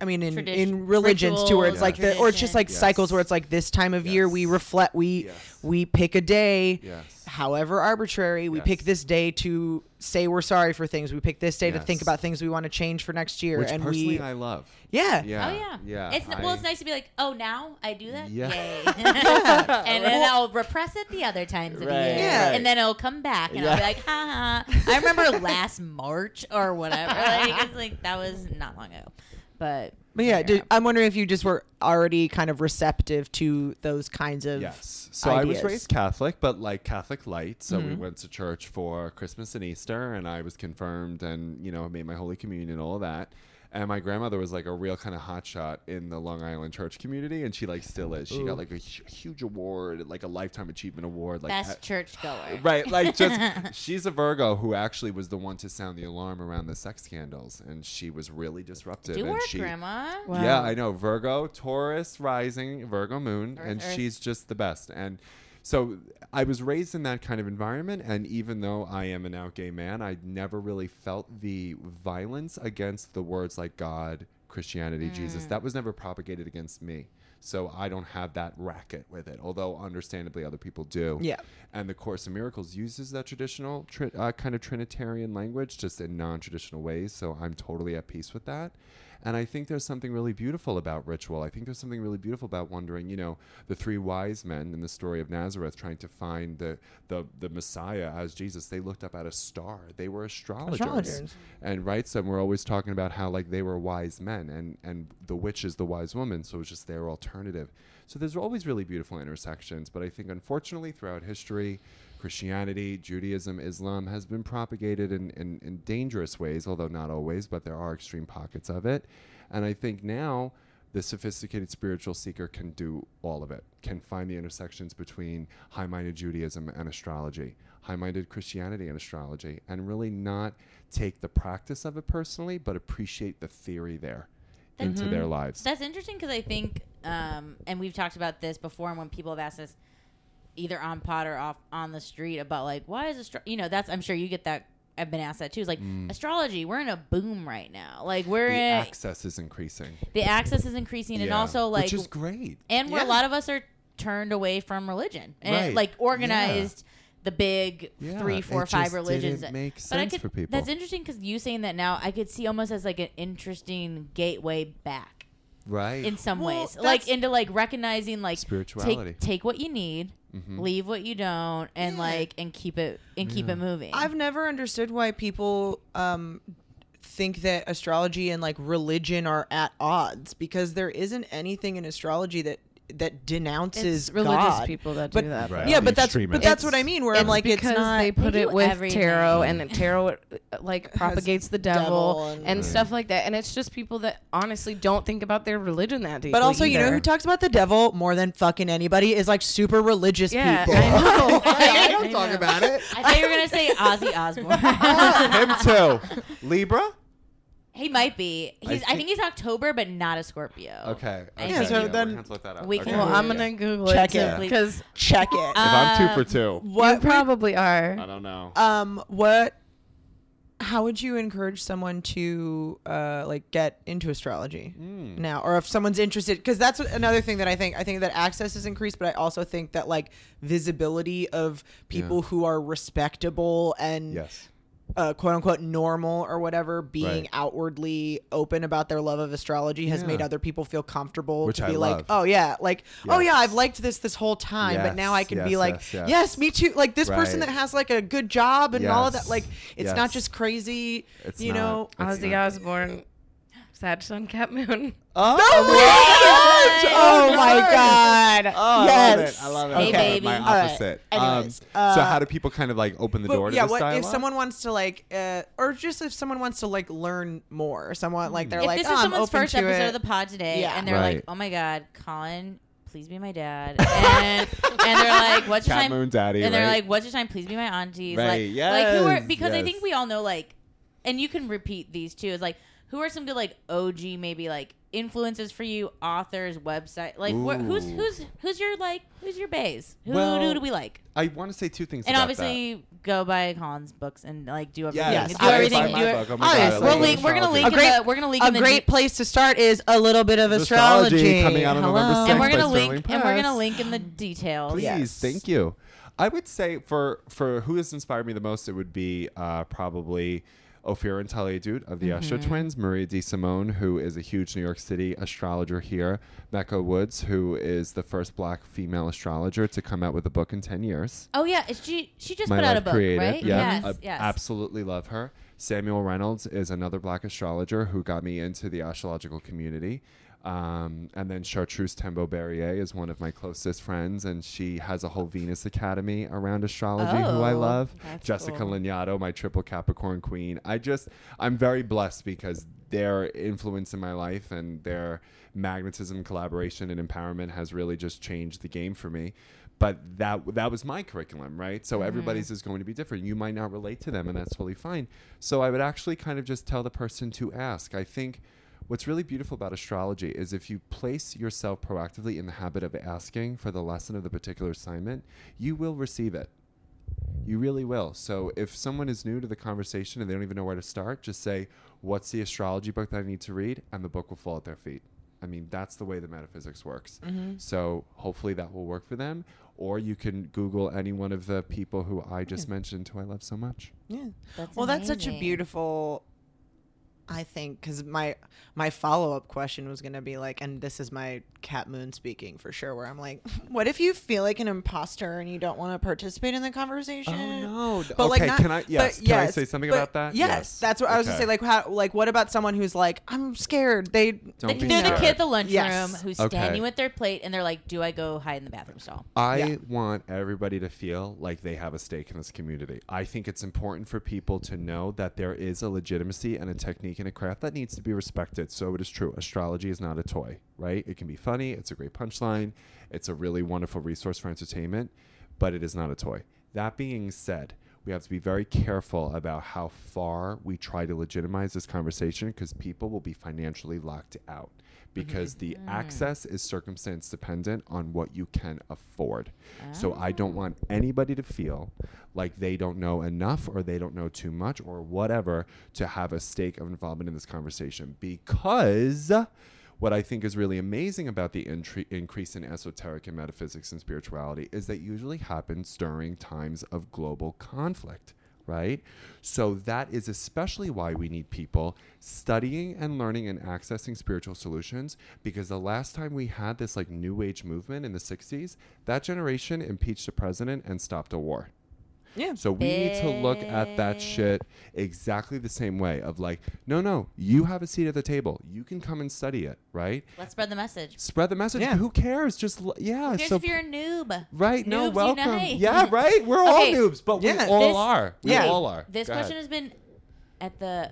A: i mean in,
B: Tradition-
A: in religions too where it's
B: rituals,
A: like the, or it's just like
B: tradition.
A: cycles where it's like this time of year we reflect we
D: Yes.
A: we pick a day
D: Yes.
A: however arbitrary we pick this day to say we're sorry for things we pick this day to think about things we want to change for next year
D: Which
A: and
D: personally
A: we
D: I love.
A: yeah
D: Yeah.
B: Oh yeah,
D: Yeah.
B: It's n- well, it's
D: I-
B: nice to be like, oh, now I do that.
D: Yeah.
B: Yay! *laughs* *laughs* and then I'll repress it the other times of the
D: Right,
B: year,
A: Yeah.
B: and then it'll come back, and I'll be like, ha ha. I remember last March or whatever. *laughs* Like it's like that was not long ago, but
A: but yeah did, i'm wondering if you just were already kind of receptive to those kinds of
D: Yes. So I was raised Catholic, but like Catholic light. So
A: Mm-hmm.
D: we went to church for Christmas and Easter, and I was confirmed and, you know, made my Holy Communion and all of that. And my grandmother was like a real kind of hotshot in the Long Island church community, and she like still is. She got like a huge award, like a lifetime achievement award, like
B: best
D: at-
B: churchgoer. *laughs*
D: Right, like just *laughs* she's a Virgo who actually was the one to sound the alarm around the sex scandals, and she was really disruptive.
B: Do
D: and
B: work,
D: she,
B: Grandma.
D: Yeah, I know Virgo, Taurus rising, Virgo moon,
B: Earth,
D: and
B: Earth.
D: she's just the best. And so I was raised in that kind of environment, and even though I am an out gay man, I never really felt the violence against the words like God, Christianity, Jesus.
B: Mm.
D: That was never propagated against me. So I don't have that racket with it, although understandably other people do.
A: Yeah.
D: And the Course in Miracles uses that traditional tri- uh, kind of Trinitarian language, just in non-traditional ways. So I'm totally at peace with that. And I think there's something really beautiful about ritual. I think there's something really beautiful about wondering, you know, the three wise men in the story of Nazareth trying to find the the, the Messiah as Jesus. They looked up at a star. They were astrologers.
A: Astrologers.
D: And right, so we're always talking about how like they were wise men and and the witch is the wise woman, so it's just their alternative. So there's always really beautiful intersections, but I think unfortunately throughout history, Christianity, Judaism, Islam has been propagated in, in, in dangerous ways, although not always, but there are extreme pockets of it. And I think now the sophisticated spiritual seeker can do all of it, can find the intersections between high minded Judaism and astrology, high minded Christianity and astrology, and really not take the practice of it personally, but appreciate the theory there into their lives.
B: That's interesting because I think, um, and we've talked about this before, and when people have asked us, either on pot or off on the street, about like why is astro- you know that's I'm sure you get that. I've been asked that too. It's like astrology. We're in a boom right now. Like we're
D: Mm. the
B: in
D: access is increasing.
B: the access is increasing, and also like
D: which is great.
B: and where a lot of us are turned away from religion and
D: Right.
B: like organized the big
D: Yeah,
B: three, four,
D: it
B: five
D: just
B: religions.
D: didn't make
B: but I
D: sense
B: could,
D: for people.
B: That's interesting because you saying that now, I could see almost as like an interesting gateway back
D: Right.
B: in some
A: Well,
B: ways, like into like recognizing like
D: Spirituality.
B: Take, take what you need, leave what you don't, and
A: Yeah.
B: like and keep it and keep it moving.
A: I've never understood why people um, think that astrology and like religion are at odds because there isn't anything in astrology that that denounces
C: It's religious
A: God.
C: people that
A: But-
C: do that.
D: Right.
A: Yeah, but that's but
D: extremists.
A: that's what I mean. Where I'm
C: It's
A: like, it's not.
C: they put
B: They
C: it with
B: everything.
C: tarot, and tarot uh, like *laughs* propagates the devil,
A: devil
C: and,
A: and-
C: stuff like that. And it's just people that honestly don't think about their religion that deeply.
A: But also, you know who talks about the devil more than fucking anybody is like super religious
C: Yeah,
A: people.
C: I know. *laughs*
D: I *laughs* don't talk about it.
B: I thought you were gonna say Ozzy Osbourne.
D: Him too. Libra.
B: He might be. He's. I think,
D: think-
B: he's October, but not a Scorpio.
D: Okay.
B: I
D: okay.
B: Yeah, so
D: We're
A: then
D: gonna have to look that up.
B: we
D: Okay.
B: can-
C: Well, I'm gonna Google
A: Check
C: it
A: it.
C: because
A: Check it.
D: If I'm two
B: Um,
D: for two,
A: what
C: you probably are.
D: I don't know.
A: um what how would you encourage someone to uh like get into astrology
D: Mm.
A: now or if someone's interested because that's another thing that i think i think that access is increased but i also think that like visibility of people who are respectable and
D: Yes.
A: Uh, quote unquote normal or whatever being
D: Right.
A: outwardly open about their love of astrology has
D: Yeah.
A: made other people feel comfortable
D: Which
A: to
D: I
A: be like
D: love.
A: oh yeah like oh yeah i've liked this this whole time but now i
D: Yes,
A: can be
D: yes,
A: like
D: yes,
A: yes,
D: yes.
A: me too like this person that has like a good job and all of that like it's not just crazy
D: It's
A: you
D: not.
A: know
D: It's
C: Ozzy
D: not.
C: Osbourne, Sag Sun Cap Moon.
D: Oh,
A: oh my god
D: Oh,
A: yes
D: I love it. I love it.
B: Hey,
D: okay.
B: baby.
D: My
A: All right.
D: opposite.
A: Anyways,
D: um, so
A: uh,
D: how do people kind of like open the
A: But
D: door to
A: yeah,
D: this
A: what
D: dialogue?
A: if someone wants to like, uh, or just if someone wants to like learn more, someone like they're
B: If
A: like,
B: this
A: oh,
B: is someone's
A: open
B: first
A: to
B: episode
A: it.
B: of the pod today,
A: Yeah.
B: and they're
D: Right.
B: like, "Oh my god, Colin, please be my dad," *laughs* and and they're like, "What's your
D: Cap
B: time?"
D: Moon Daddy,
B: and they're
D: right?
B: like, "What's your time? Please be my aunties."
D: Right,
B: Like, like who are
D: yes,
B: because I think we all know like, and you can repeat these too. Is like who are some good like OG maybe like influences for you, authors, website, like wh- who's who's who's your like who's your bays? Who,
D: Well,
B: who do we like?
D: I want to say two things.
B: And
D: about
B: obviously go buy Colin's books and like do everything.
D: Yes,
B: do
A: I
B: everything.
A: buy
D: my
B: do it-
D: book. Oh my God, I
A: Obviously.
D: love
B: We'll link, we're gonna
D: astrology.
B: link.
A: A
B: in
A: great-
B: the, we're gonna link
A: A
B: in the
A: great
B: de-
A: place to start is a little bit of astrology.
D: Astrology coming out on
A: Hello.
D: November 6th
B: and we're
D: by
B: gonna
D: Sterling
B: link and we're gonna
D: Press.
B: link in the details.
D: Please,
A: Yes.
D: thank you. I would say for for who has inspired me the most, it would be uh, probably Ophira and Tali Edut of the Astro
B: Mm-hmm.
D: twins, Maria DeSimone, who is a huge New York City astrologer here, Mecca Woods, who is the first black female astrologer to come out with a book in 10 years.
B: Oh yeah, she she just
D: My
B: put out a book,
D: Created,
B: right?
D: Yeah,
B: Yes,
D: I
B: yes.
D: absolutely love her. Samuel Reynolds is another black astrologer who got me into the astrological community. Um, and then Chartreuse Tembo Barrier is one of my closest friends, and she has a whole Venus Academy around astrology, who I
B: Oh,
D: love. Jessica
B: cool.
D: Lanyadoo, my triple Capricorn queen. I just, I'm very blessed because their influence in my life and their magnetism, collaboration, and empowerment has really just changed the game for me. But that that was my curriculum, right? So everybody's is going to be different. You might not relate to them, and that's totally fine. So I would actually kind of just tell the person to ask. I think what's really beautiful about astrology is if you place yourself proactively in the habit of asking for the lesson of the particular assignment, you will receive it. You really will. So if someone is new to the conversation and they don't even know where to start, just say, What's the astrology book that I need to read? And the book will fall at their feet. I mean, that's the way the metaphysics works. Mm-hmm. So hopefully that will work for them. Or you can Google any one of the people who I just mentioned who I love so much.
A: Yeah.
B: That's
A: well, that's such a beautiful. I think because my my follow up question was gonna be like, and this is my Cap Moon speaking for sure. Where I'm like, *laughs* what if you feel like an imposter and you don't want to participate in the conversation?
D: Oh, no.
A: But like, not,
D: can I-
A: but
D: yes, can I say something about that?
A: Yes,
D: Yes.
A: that's what I was gonna say. Like, how, like, what about someone who's like, I'm scared. They
D: Don't
B: Like,
D: be
B: they're the kid at the lunchroom
A: Yes.
B: who's
D: Okay.
B: standing with their plate and they're like, "Do I go hide in the bathroom stall?"
D: I
A: Yeah.
D: want everybody to feel like they have a stake in this community. I think it's important for people to know that there is a legitimacy and a technique and a craft that needs to be respected. So it is true. Astrology is not a toy, right? It can be funny, it's a great punchline, it's a really wonderful resource for entertainment, but it is not a toy. That being said, we have to be very careful about how far we try to legitimize this conversation because people will be financially locked out because the mm. access is circumstance dependent on what you can afford. So I don't ah. want anybody to feel like they don't know enough or they don't know too much or whatever to have a stake of involvement in this conversation. Because what I think is really amazing about the intri- increase in esoteric and metaphysics and spirituality is that usually happens during times of global conflict, right? So that is especially why we need people studying and learning and accessing spiritual solutions because the last time we had this like new age movement in the 60s, that generation impeached a president and stopped a war.
A: Yeah.
D: So we need to look at that shit exactly the same way of like, no, no, you have a seat at the table. You can come and study it, right?
B: Let's spread the message.
D: Spread the message.
A: Yeah.
D: Who cares? Just l- yeah.
B: Here's
D: so
B: if you're a noob.
D: right. No, welcome.
B: unite.
D: Yeah, right. We're all
B: Okay.
D: noobs, but
A: Yeah.
D: we all
B: This-
D: are. We
A: Yeah.
D: all are.
B: This
D: Go
B: question
D: ahead.
B: has been at the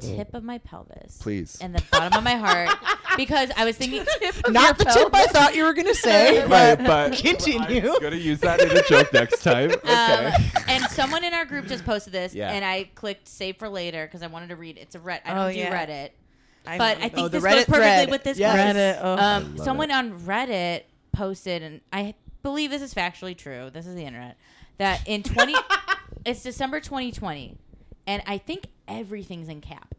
B: tip of my pelvis.
D: Please.
B: And the bottom of my heart. *laughs* Because I was thinking
A: Not the tip I thought you were gonna say. *laughs*
D: right,
A: but
D: but *laughs*
A: continue.
D: I'm gonna use that in a joke next time. Okay.
B: Um, and someone in our group just posted this,
D: Yeah.
B: and I clicked save for later because I wanted to read. It's a Reddit. I don't
F: Oh,
B: do
F: yeah.
B: Reddit,
F: I
B: but
F: know.
B: I think
A: Oh, the
B: this goes perfectly
A: thread.
B: with this.
A: Yes.
B: question.
F: Reddit, oh.
B: Um, someone
D: it.
B: on Reddit posted, and I believe this is factually true. This is the internet. That in twenty, it's December 2020, and I think everything's in cap.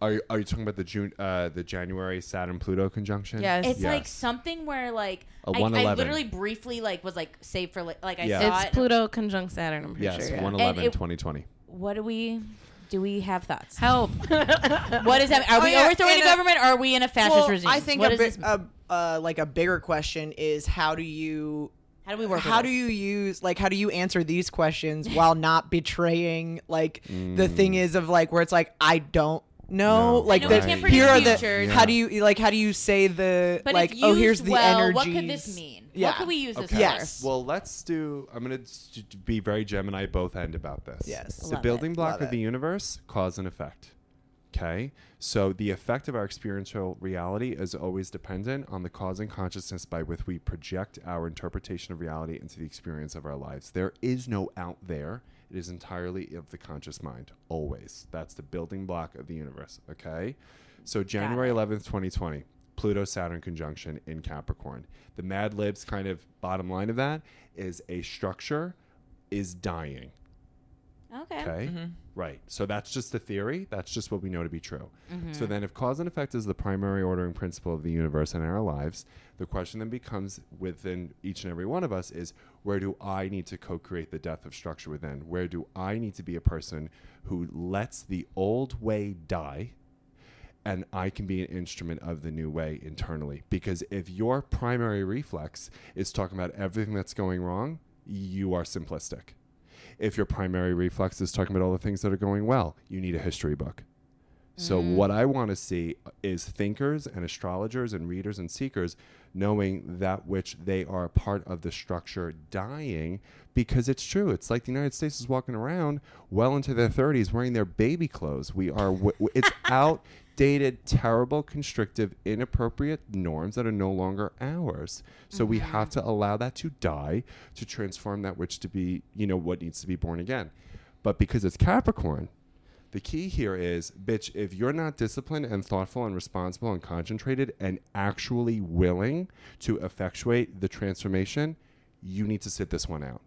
D: Are you, are you talking about the June uh, the January Saturn Pluto conjunction?
F: Yes.
B: It's like something where like
D: A
B: I, I
D: 111.
B: literally briefly like was like saved for like, like I
D: Yeah.
B: saw
F: It's
B: it.
F: Pluto conjunct Saturn. I'm pretty
D: Yes,
F: sure. Yeah.
D: 111
B: And it-
D: 2020.
B: What do we? Do we have thoughts?
F: Help. *laughs*
B: What is that? Are
A: Oh,
B: we
A: yeah,
B: overthrowing
A: and
B: the
A: a-
B: government, or are we in a fascist
A: well,
B: regime?
A: I think
B: What
A: a,
B: does
A: big,
B: this-
A: a uh, like a bigger question is how do you
B: how do we work?
A: how
B: with
A: do
B: this?
A: you use like how do you answer these questions while not betraying like the thing mm. is of like where it's like I don't know
D: No.
A: like
B: know
A: the, here are the
B: futures.
A: how do you like how do you say the
B: But
A: like oh here's the
B: well,
A: energy
B: What could this mean?
A: yeah
B: What could we use this
D: Okay.
B: for?
A: Yes.
D: Well, let's do. I'm gonna be very Gemini both end about this.
A: Yes.
D: The
B: Love
D: building
B: it.
D: block
A: Love
D: of the universe, cause and effect. Okay. So the effect of our experiential reality is always dependent on the causing consciousness by which we project our interpretation of reality into the experience of our lives. There is no out there. It is entirely of the conscious mind. Always. That's the building block of the universe. Okay. So January 11th, 2020. Pluto Saturn conjunction in Capricorn. The Mad Libs kind of bottom line of that is a structure is dying.
B: Okay.
D: Okay.
A: Mm-hmm.
D: Right. So that's just the theory. That's just what we know to be true.
B: Mm-hmm.
D: So then, if cause and effect is the primary ordering principle of the universe and our lives, the question then becomes within each and every one of us is where do I need to co create the death of structure within? Where do I need to be a person who lets the old way die? and I can be an instrument of the new way internally. Because if your primary reflex is talking about everything that's going wrong, you are simplistic. If your primary reflex is talking about all the things that are going well, you need a history book. So, mm. what I want to see is thinkers and astrologers and readers and seekers knowing that which they are a part of the structure dying because it's true. It's like the United States is walking around well into their 30s wearing their baby clothes. We are, w- it's *laughs* outdated, terrible, constrictive, inappropriate norms that are no longer ours. So, we mm-hmm. have to allow that to die to transform that which to be, you know, what needs to be born again. But because it's Capricorn, the key here is, bitch, if you're not disciplined and thoughtful and responsible and concentrated and actually willing to effectuate the transformation, you need to sit this one out.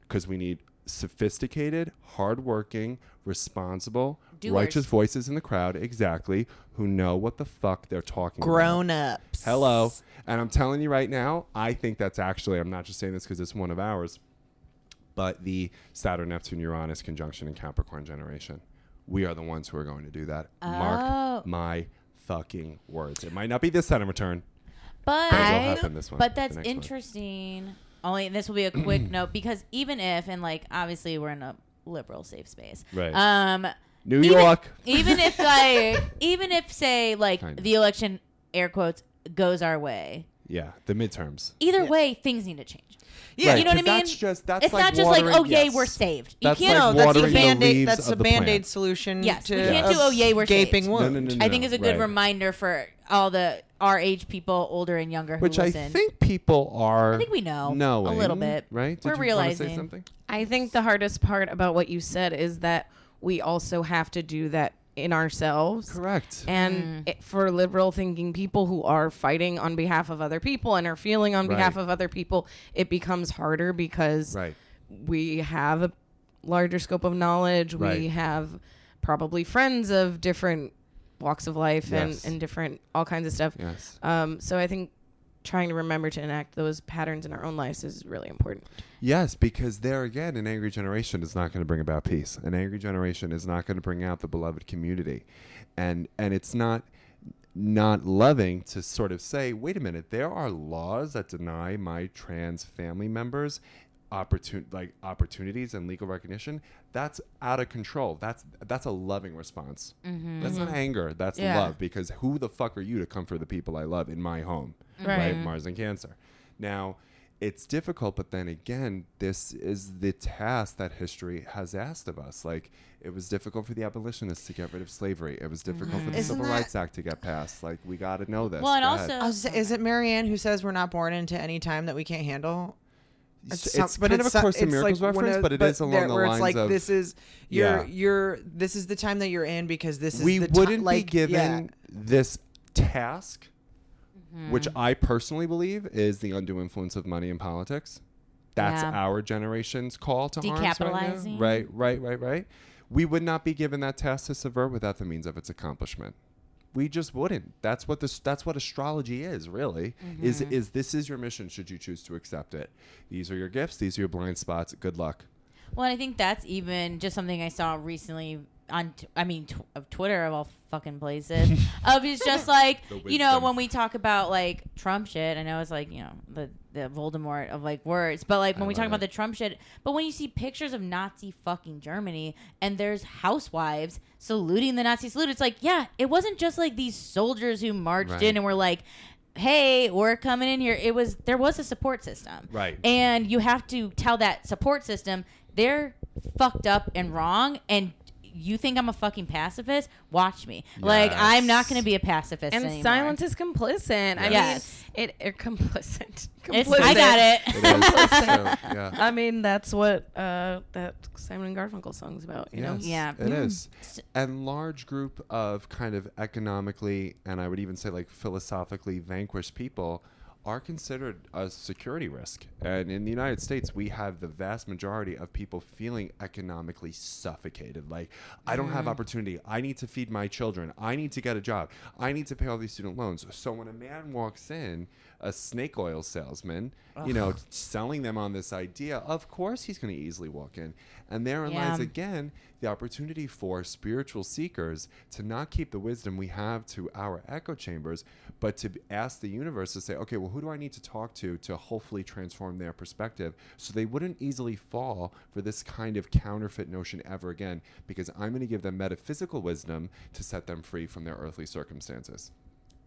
D: Because we need sophisticated, hardworking, responsible,
B: Doers.
D: righteous voices in the crowd, exactly, who know what the fuck they're talking about.
A: grown ups
D: Hello. And I'm telling you right now, I think that's actually, I'm not just saying this because it's one of ours, but the Saturn, Neptune, Uranus conjunction in Capricorn generation. We are the ones who are going to do that.
B: Oh.
D: Mark my fucking words. It might not be this Saturn return,
B: But
D: but it'll happen this one.
B: but
D: the
B: that's
D: next one.
B: interesting. Only this will be a quick *clears throat* note because even if and like obviously we're in a liberal safe space,
D: Right.
B: Um,
D: New
B: even-
D: York. *laughs*
B: even if like *laughs* even if say like
D: Kinda.
B: the election air quotes goes our way,
D: Yeah, the midterms.
B: either way things need to change.
A: yeah
D: Right,
B: you know what I mean?
D: That's just that's
B: it's
D: like
B: not just like oh yay
D: yes.
B: we're saved. You
D: That's
B: can't.
D: like
A: no, that's a
D: the
A: band-aid
D: leaves
A: that's
D: of
A: a
D: the
A: band-aid solution
B: Yes,
A: to
B: we can't do, "Oh, yay, we're
A: gaping
B: saved."
D: No,
A: wound
D: no, no, no.
B: I think is a good
D: right.
B: reminder for all the our age people, older and younger, who
D: Which I think people are.
B: I think we know
D: knowing,
B: a little bit.
D: right?
B: We're
D: Did you wanna say
B: realizing.
D: something?
F: I think the hardest part about what you said is that we also have to do that in ourselves.
D: Correct.
F: And mm. it, for liberal thinking people who are fighting on behalf of other people and are feeling on behalf of other people, it becomes harder because
D: right.
F: we have a larger scope of knowledge.
D: Right.
F: We have probably friends of different walks of life
D: Yes.
F: and, and different all kinds of stuff.
D: Yes.
F: Um, so I think trying to remember to enact those patterns in our own lives is really important.
D: Yes, because there again, an angry generation is not going to bring about peace. An angry generation is not going to bring out the beloved community, and and it's not not loving to sort of say, wait a minute, there are laws that deny my trans family members opportun like opportunities and legal recognition, that's out of control. That's that's a loving response. Mm-hmm. That's not anger. That's
C: Yeah.
D: love. Because who the fuck are you to come for the people I love in my home?
C: Right.
D: Mars and Cancer. Now, it's difficult, but then again, this is the task that history has asked of us. Like, it was difficult for the abolitionists to get rid of slavery. It was difficult for mm-hmm. the
A: Isn't
D: Civil Rights Act to get passed. Like, we got to know this.
B: Well, and
D: Go
B: also,
A: I was gonna say, is it Marianne who says we're not born into any time that we can't handle?
D: It's,
A: some-
D: it's kind of a Course in Miracles
A: like
D: reference,
A: of-
D: but it is
A: there-
D: along the
A: where
D: lines
A: it's like
D: of
A: this is you're
D: Yeah.
A: you're this is the time that you're in because this is
D: we
A: the
D: wouldn't
A: like,
D: be given
A: yeah.
D: this task,
B: Mm-hmm.
D: which I personally believe is the undue influence of money in politics. That's
B: Yeah.
D: our generation's call to arms right now.
B: Decapitalizing.
D: Right, right, right, right. We would not be given that task to subvert without the means of its accomplishment. We just wouldn't. That's what this. That's what astrology is. Really, is
B: Mm-hmm.
D: is this is your mission? Should you choose to accept it? These are your gifts. These are your blind spots. Good luck.
B: Well, I think that's even just something I saw recently on, t- I mean, tw- of Twitter of all fucking places. *laughs* of it's just *laughs* like you know when we talk about like Trump shit. I know it's like you know the the Voldemort of like words, but like when
D: I
B: we talk
D: love
B: about the Trump shit, but when you see pictures of Nazi fucking Germany and there's housewives saluting the Nazi salute, it's like yeah, it wasn't just like these soldiers who marched
D: Right.
B: in and were like. Hey, we're coming in here. It was there was a support system,
D: Right.
B: and you have to tell that support system they're fucked up and wrong and you think I'm a fucking pacifist? Watch me. Like I'm not going to be a pacifist
C: And
B: anymore.
C: silence is complicit. I
B: Yes.
C: mean, it, it complicit. *laughs*
B: It's,
C: complicit.
B: I got it. *laughs*
D: It is. so, yeah. *laughs*
C: I mean, that's what uh, that Simon and Garfunkel song's about. You know.
D: Yes,
B: Yeah.
D: it is. And large group of kind of economically and I would even say like philosophically vanquished people are considered a security risk. And in the United States, we have the vast majority of people feeling economically suffocated. Like, I don't have mm. opportunity. I need to feed my children. I need to get a job. I need to pay all these student loans. So when a man walks in, a snake oil salesman, you know, selling them on this idea, of course he's going to easily walk in. And therein lies again the opportunity for spiritual seekers to not keep the wisdom we have to our echo chambers, but to ask the universe to say, okay, well, who do I need to talk to to hopefully transform their perspective so they wouldn't easily fall for this kind of counterfeit notion ever again, because I'm going to give them metaphysical wisdom to set them free from their earthly circumstances.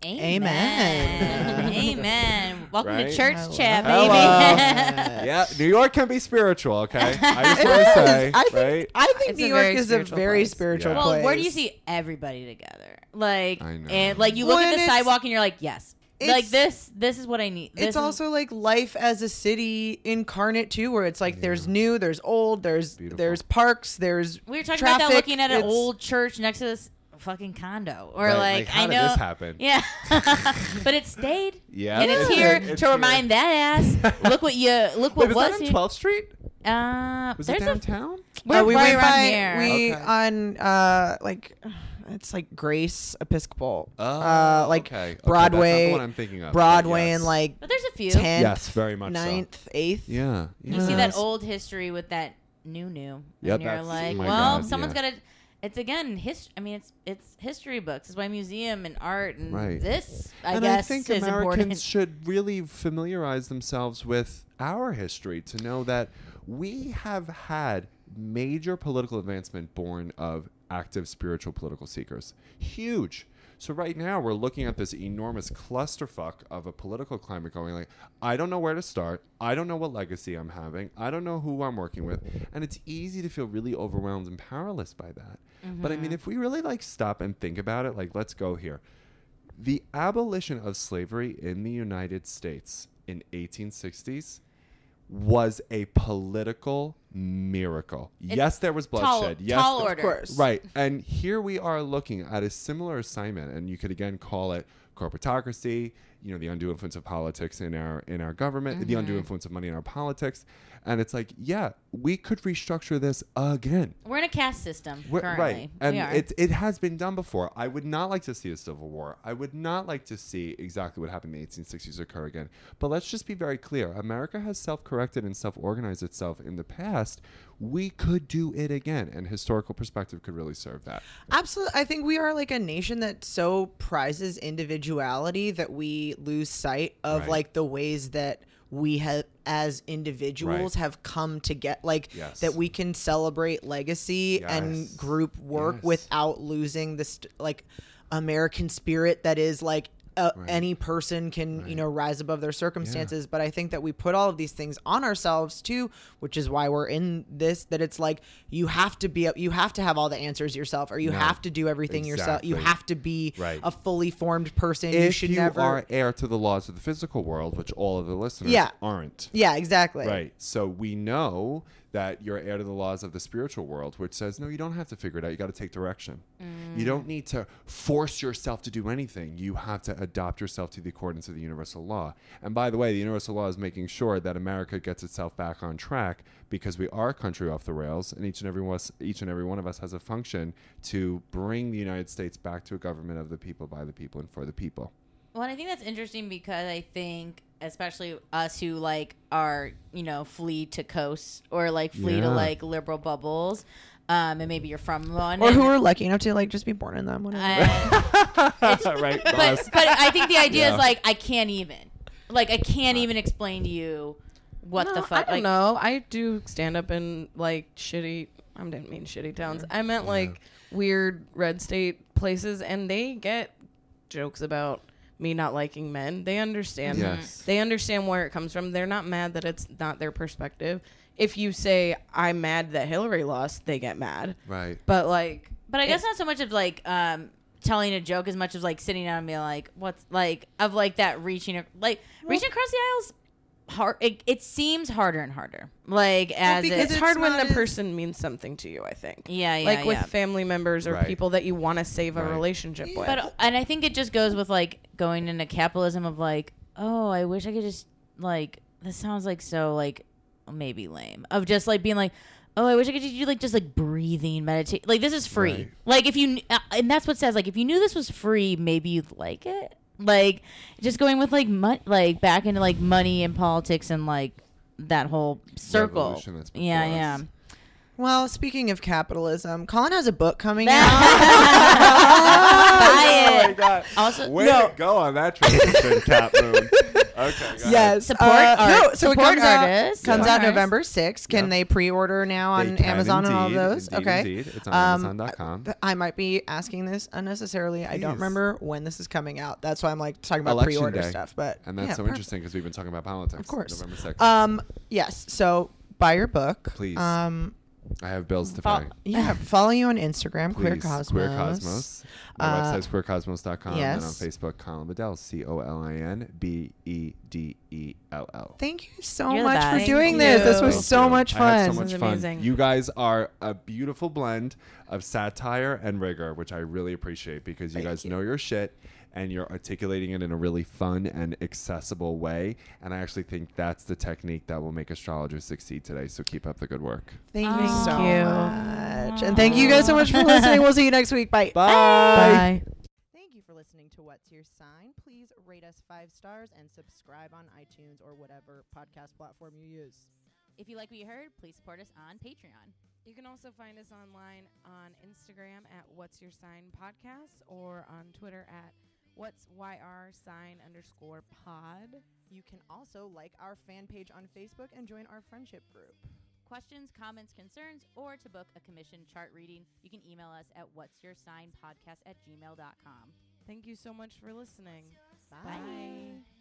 B: Amen. Amen. Welcome
D: Right?
B: to church
A: I
B: chat,
D: Hello.
B: baby.
D: yeah, New York can be spiritual, okay? *laughs* I just want to say,
A: I think
D: right?
A: I think
C: It's
A: New York is a very
C: place.
A: spiritual
D: Yeah.
B: well, where do you see everybody together? Like,
D: I know.
B: and like you look
A: Well,
B: at the sidewalk and you're like, yes, like this. This is what I need. This
A: It's
B: is-
A: also like life as a city incarnate too, where it's like there's new, there's old, there's
D: Beautiful.
A: there's parks, there's
B: we were talking about that looking at an old church next to this fucking condo, or
D: Right,
B: like,
D: like, how
B: I
D: did
B: know
D: this happen?
B: Yeah, *laughs* but it stayed.
D: Yeah,
B: and it's here.
D: It's
B: to
D: here.
B: remind that ass. *laughs* Look what you look
D: Wait,
B: what
D: was,
B: was,
D: that on
B: here.
D: 12th Street?
B: Uh,
D: Was it
B: there's a
D: downtown?
B: we're
A: Uh, we
B: right
A: went by
B: here.
A: we
D: Okay.
A: on uh like it's like Grace Episcopal,
D: Oh,
A: uh like
D: okay. Okay, that's not
A: Broadway,
D: the one I'm thinking of, but
A: Broadway
D: yes.
A: and like
B: but there's a few.
A: tenth,
D: Yes, very much so.
A: ninth, eighth.
D: Yeah.
B: You see that old history with that new new.
D: Yep,
B: and you're like, well,
D: God,
B: someone's
D: yeah.
B: got to. It's again history. I mean, it's it's history books. It's why museum and art and
D: Right.
B: this. I
D: and
B: guess
D: I think
B: is
D: Americans
B: important.
D: should really familiarize themselves with our history to know that we have had major political advancement born of active spiritual political seekers. Huge. So right now we're looking at this enormous clusterfuck of a political climate going like I don't know where to start. I don't know what legacy I'm having. I don't know who I'm working with. And it's easy to feel really overwhelmed and powerless by that. But I mean mm-hmm. if we really like stop and think about it, like let's go here. The abolition of slavery in the United States in 1860s was a political miracle. yes, there was
B: tall,
D: bloodshed. yes,
B: tall
D: there-
B: order.
A: course.
D: Right. And here we are looking at a similar assignment and you could again call it corporatocracy, you know, the undue influence of politics in our in our government, the undue mm-hmm. influence of money in our politics. And it's like, yeah, we could restructure this again.
B: We're in a caste system
D: We're-
B: currently.
D: Right. And
B: we are.
D: it, it has been done before. I would not like to see a civil war. I would not like to see exactly what happened in the 1860s occur again. But let's just be very clear America has self corrected and self organized itself in the past. We could do it again. And historical perspective could really serve that.
A: Absolutely. I think we are like a nation that so prizes individuality that we lose sight of
D: Right.
A: like the ways that we have as individuals
D: Right.
A: have come to get like
D: Yes.
A: that we can celebrate legacy and group work
D: Yes.
A: without losing this like American spirit that is like uh,
D: Right.
A: any person can you know rise above their circumstances but i think that we put all of these things on ourselves too which is why we're in this that it's like you have to be you have to have all the answers yourself or you
D: No.
A: have to do everything yourself you have to be
D: Right.
A: a fully formed person you should
D: you
A: never
D: are heir to the laws of the physical world, which all of the listeners
A: Yeah.
D: aren't.
A: yeah exactly
D: Right. So we know that you're heir to the laws of the spiritual world, which says, no, you don't have to figure it out. You got to take direction. You don't need to force yourself to do anything. You have to adopt yourself to the accordance of the universal law. And by the way, the universal law is making sure that America gets itself back on track because we are a country off the rails, and each and every one, each and every one of us has a function to bring the United States back to a government of the people, by the people, and for the people.
B: Well, I think that's interesting because I think, especially us who like are, you know, flee to coasts or like flee to like liberal bubbles, um, and maybe you're from one,
A: or who are lucky enough to like just be born in them whatever.
B: and- *laughs*
D: right.
B: but but I think the idea
D: Yeah.
B: is like I can't even, like I can't even explain to you what
C: No,
B: the fuck.
C: I don't
B: like,
C: know. I do stand up in like shitty. I didn't mean shitty towns. I meant like weird red state places, and they get jokes about me not liking men. They understand.
D: Yes.
C: They understand where it comes from. They're not mad that it's not their perspective. If you say I'm mad that Hillary lost, they get mad.
D: right.
C: But like,
B: But I guess not so much of like um telling a joke as much as like sitting down and being like, what's like of like that reaching ac- like reaching across the aisles. Hard. It, it seems harder and harder. Like as
A: because
B: it,
C: it's,
A: it's
C: hard when the
A: as-
C: person means something to you. I think.
B: yeah, yeah,
C: like with family members or
D: Right.
C: people that you want to save a relationship with.
B: But and I think it just goes with like going into capitalism of like, oh, I wish I could just like this sounds like so like maybe lame of just like being like, oh, I wish I could just do like just like breathing meditate. Like this is free.
D: Right.
B: Like if you uh, and that's what says like if you knew this was free, maybe you'd like it. Like just going with like mon- like back into like money and politics and like that whole circle.
D: Revolution that's before
B: Yeah, yeah.
A: Well speaking of capitalism colin has a book coming
B: Buy
A: out
B: it.
D: God.
B: Also,
D: Way
A: No.
D: to go on that transition, Cap Moon. Okay. go. *laughs*
A: Yes.
B: Support
A: uh,
B: art-
A: No, so it
B: support
A: comes out,
B: artists.
A: comes
B: Support
A: out. November 6th. Can
D: Yep.
A: they pre-order now on
D: can
A: Amazon and all those?
D: indeed,
A: okay.
D: Indeed. It's on
A: Um,
D: Amazon.com.
A: Th- I might be asking this unnecessarily. I don't remember when this is coming out. That's why I'm like talking about
D: Election
A: pre-order
D: day.
A: stuff. But
D: and that's
A: yeah,
D: so
A: perfect.
D: interesting because we've been talking about politics.
A: Of course.
D: November 6th.
A: Um, yes. So buy your book,
D: Please.
A: Um,
D: I have bills to
A: fo-
D: pay.
A: yeah. Follow you on Instagram, Queer
D: Please.
A: Cosmos.
D: Queer Cosmos. My
A: Uh,
D: website's queercosmos.com. And on
A: yes.
D: Facebook, Colin Bedell, C O L I N B E D E L L.
A: Thank you so
B: You're the
A: much for
B: best.
A: doing
C: Thank
A: this. This
C: you.
A: was
D: Thank
A: so
D: you.
A: much
D: I had
A: fun.
D: so much
C: This is
D: fun.
C: amazing.
D: You guys are a beautiful blend of satire and rigor, which I really appreciate because you
A: Thank
D: guys
A: you.
D: know your shit and you're articulating it in a really fun and accessible way. And I actually think that's the technique that will make astrologers succeed today. So keep up the good work.
A: Thank you so
C: you.
A: much. And thank you guys so much for listening. We'll see you next week. Bye.
C: Bye.
A: Thank you for listening to What's Your Sign. Please rate us five stars and subscribe on iTunes or whatever podcast platform you use.
B: If you like what you heard, please support us on Patreon.
C: You can also find us online on Instagram at What's Your Sign Podcast or on Twitter at What's YR sign underscore pod.
A: You can also like our fan page on Facebook and join our friendship group.
B: Questions, comments, concerns, or to book a commission chart reading, you can email us at what's your sign podcast at gmail.com.
C: Thank you so much for listening.
A: Bye.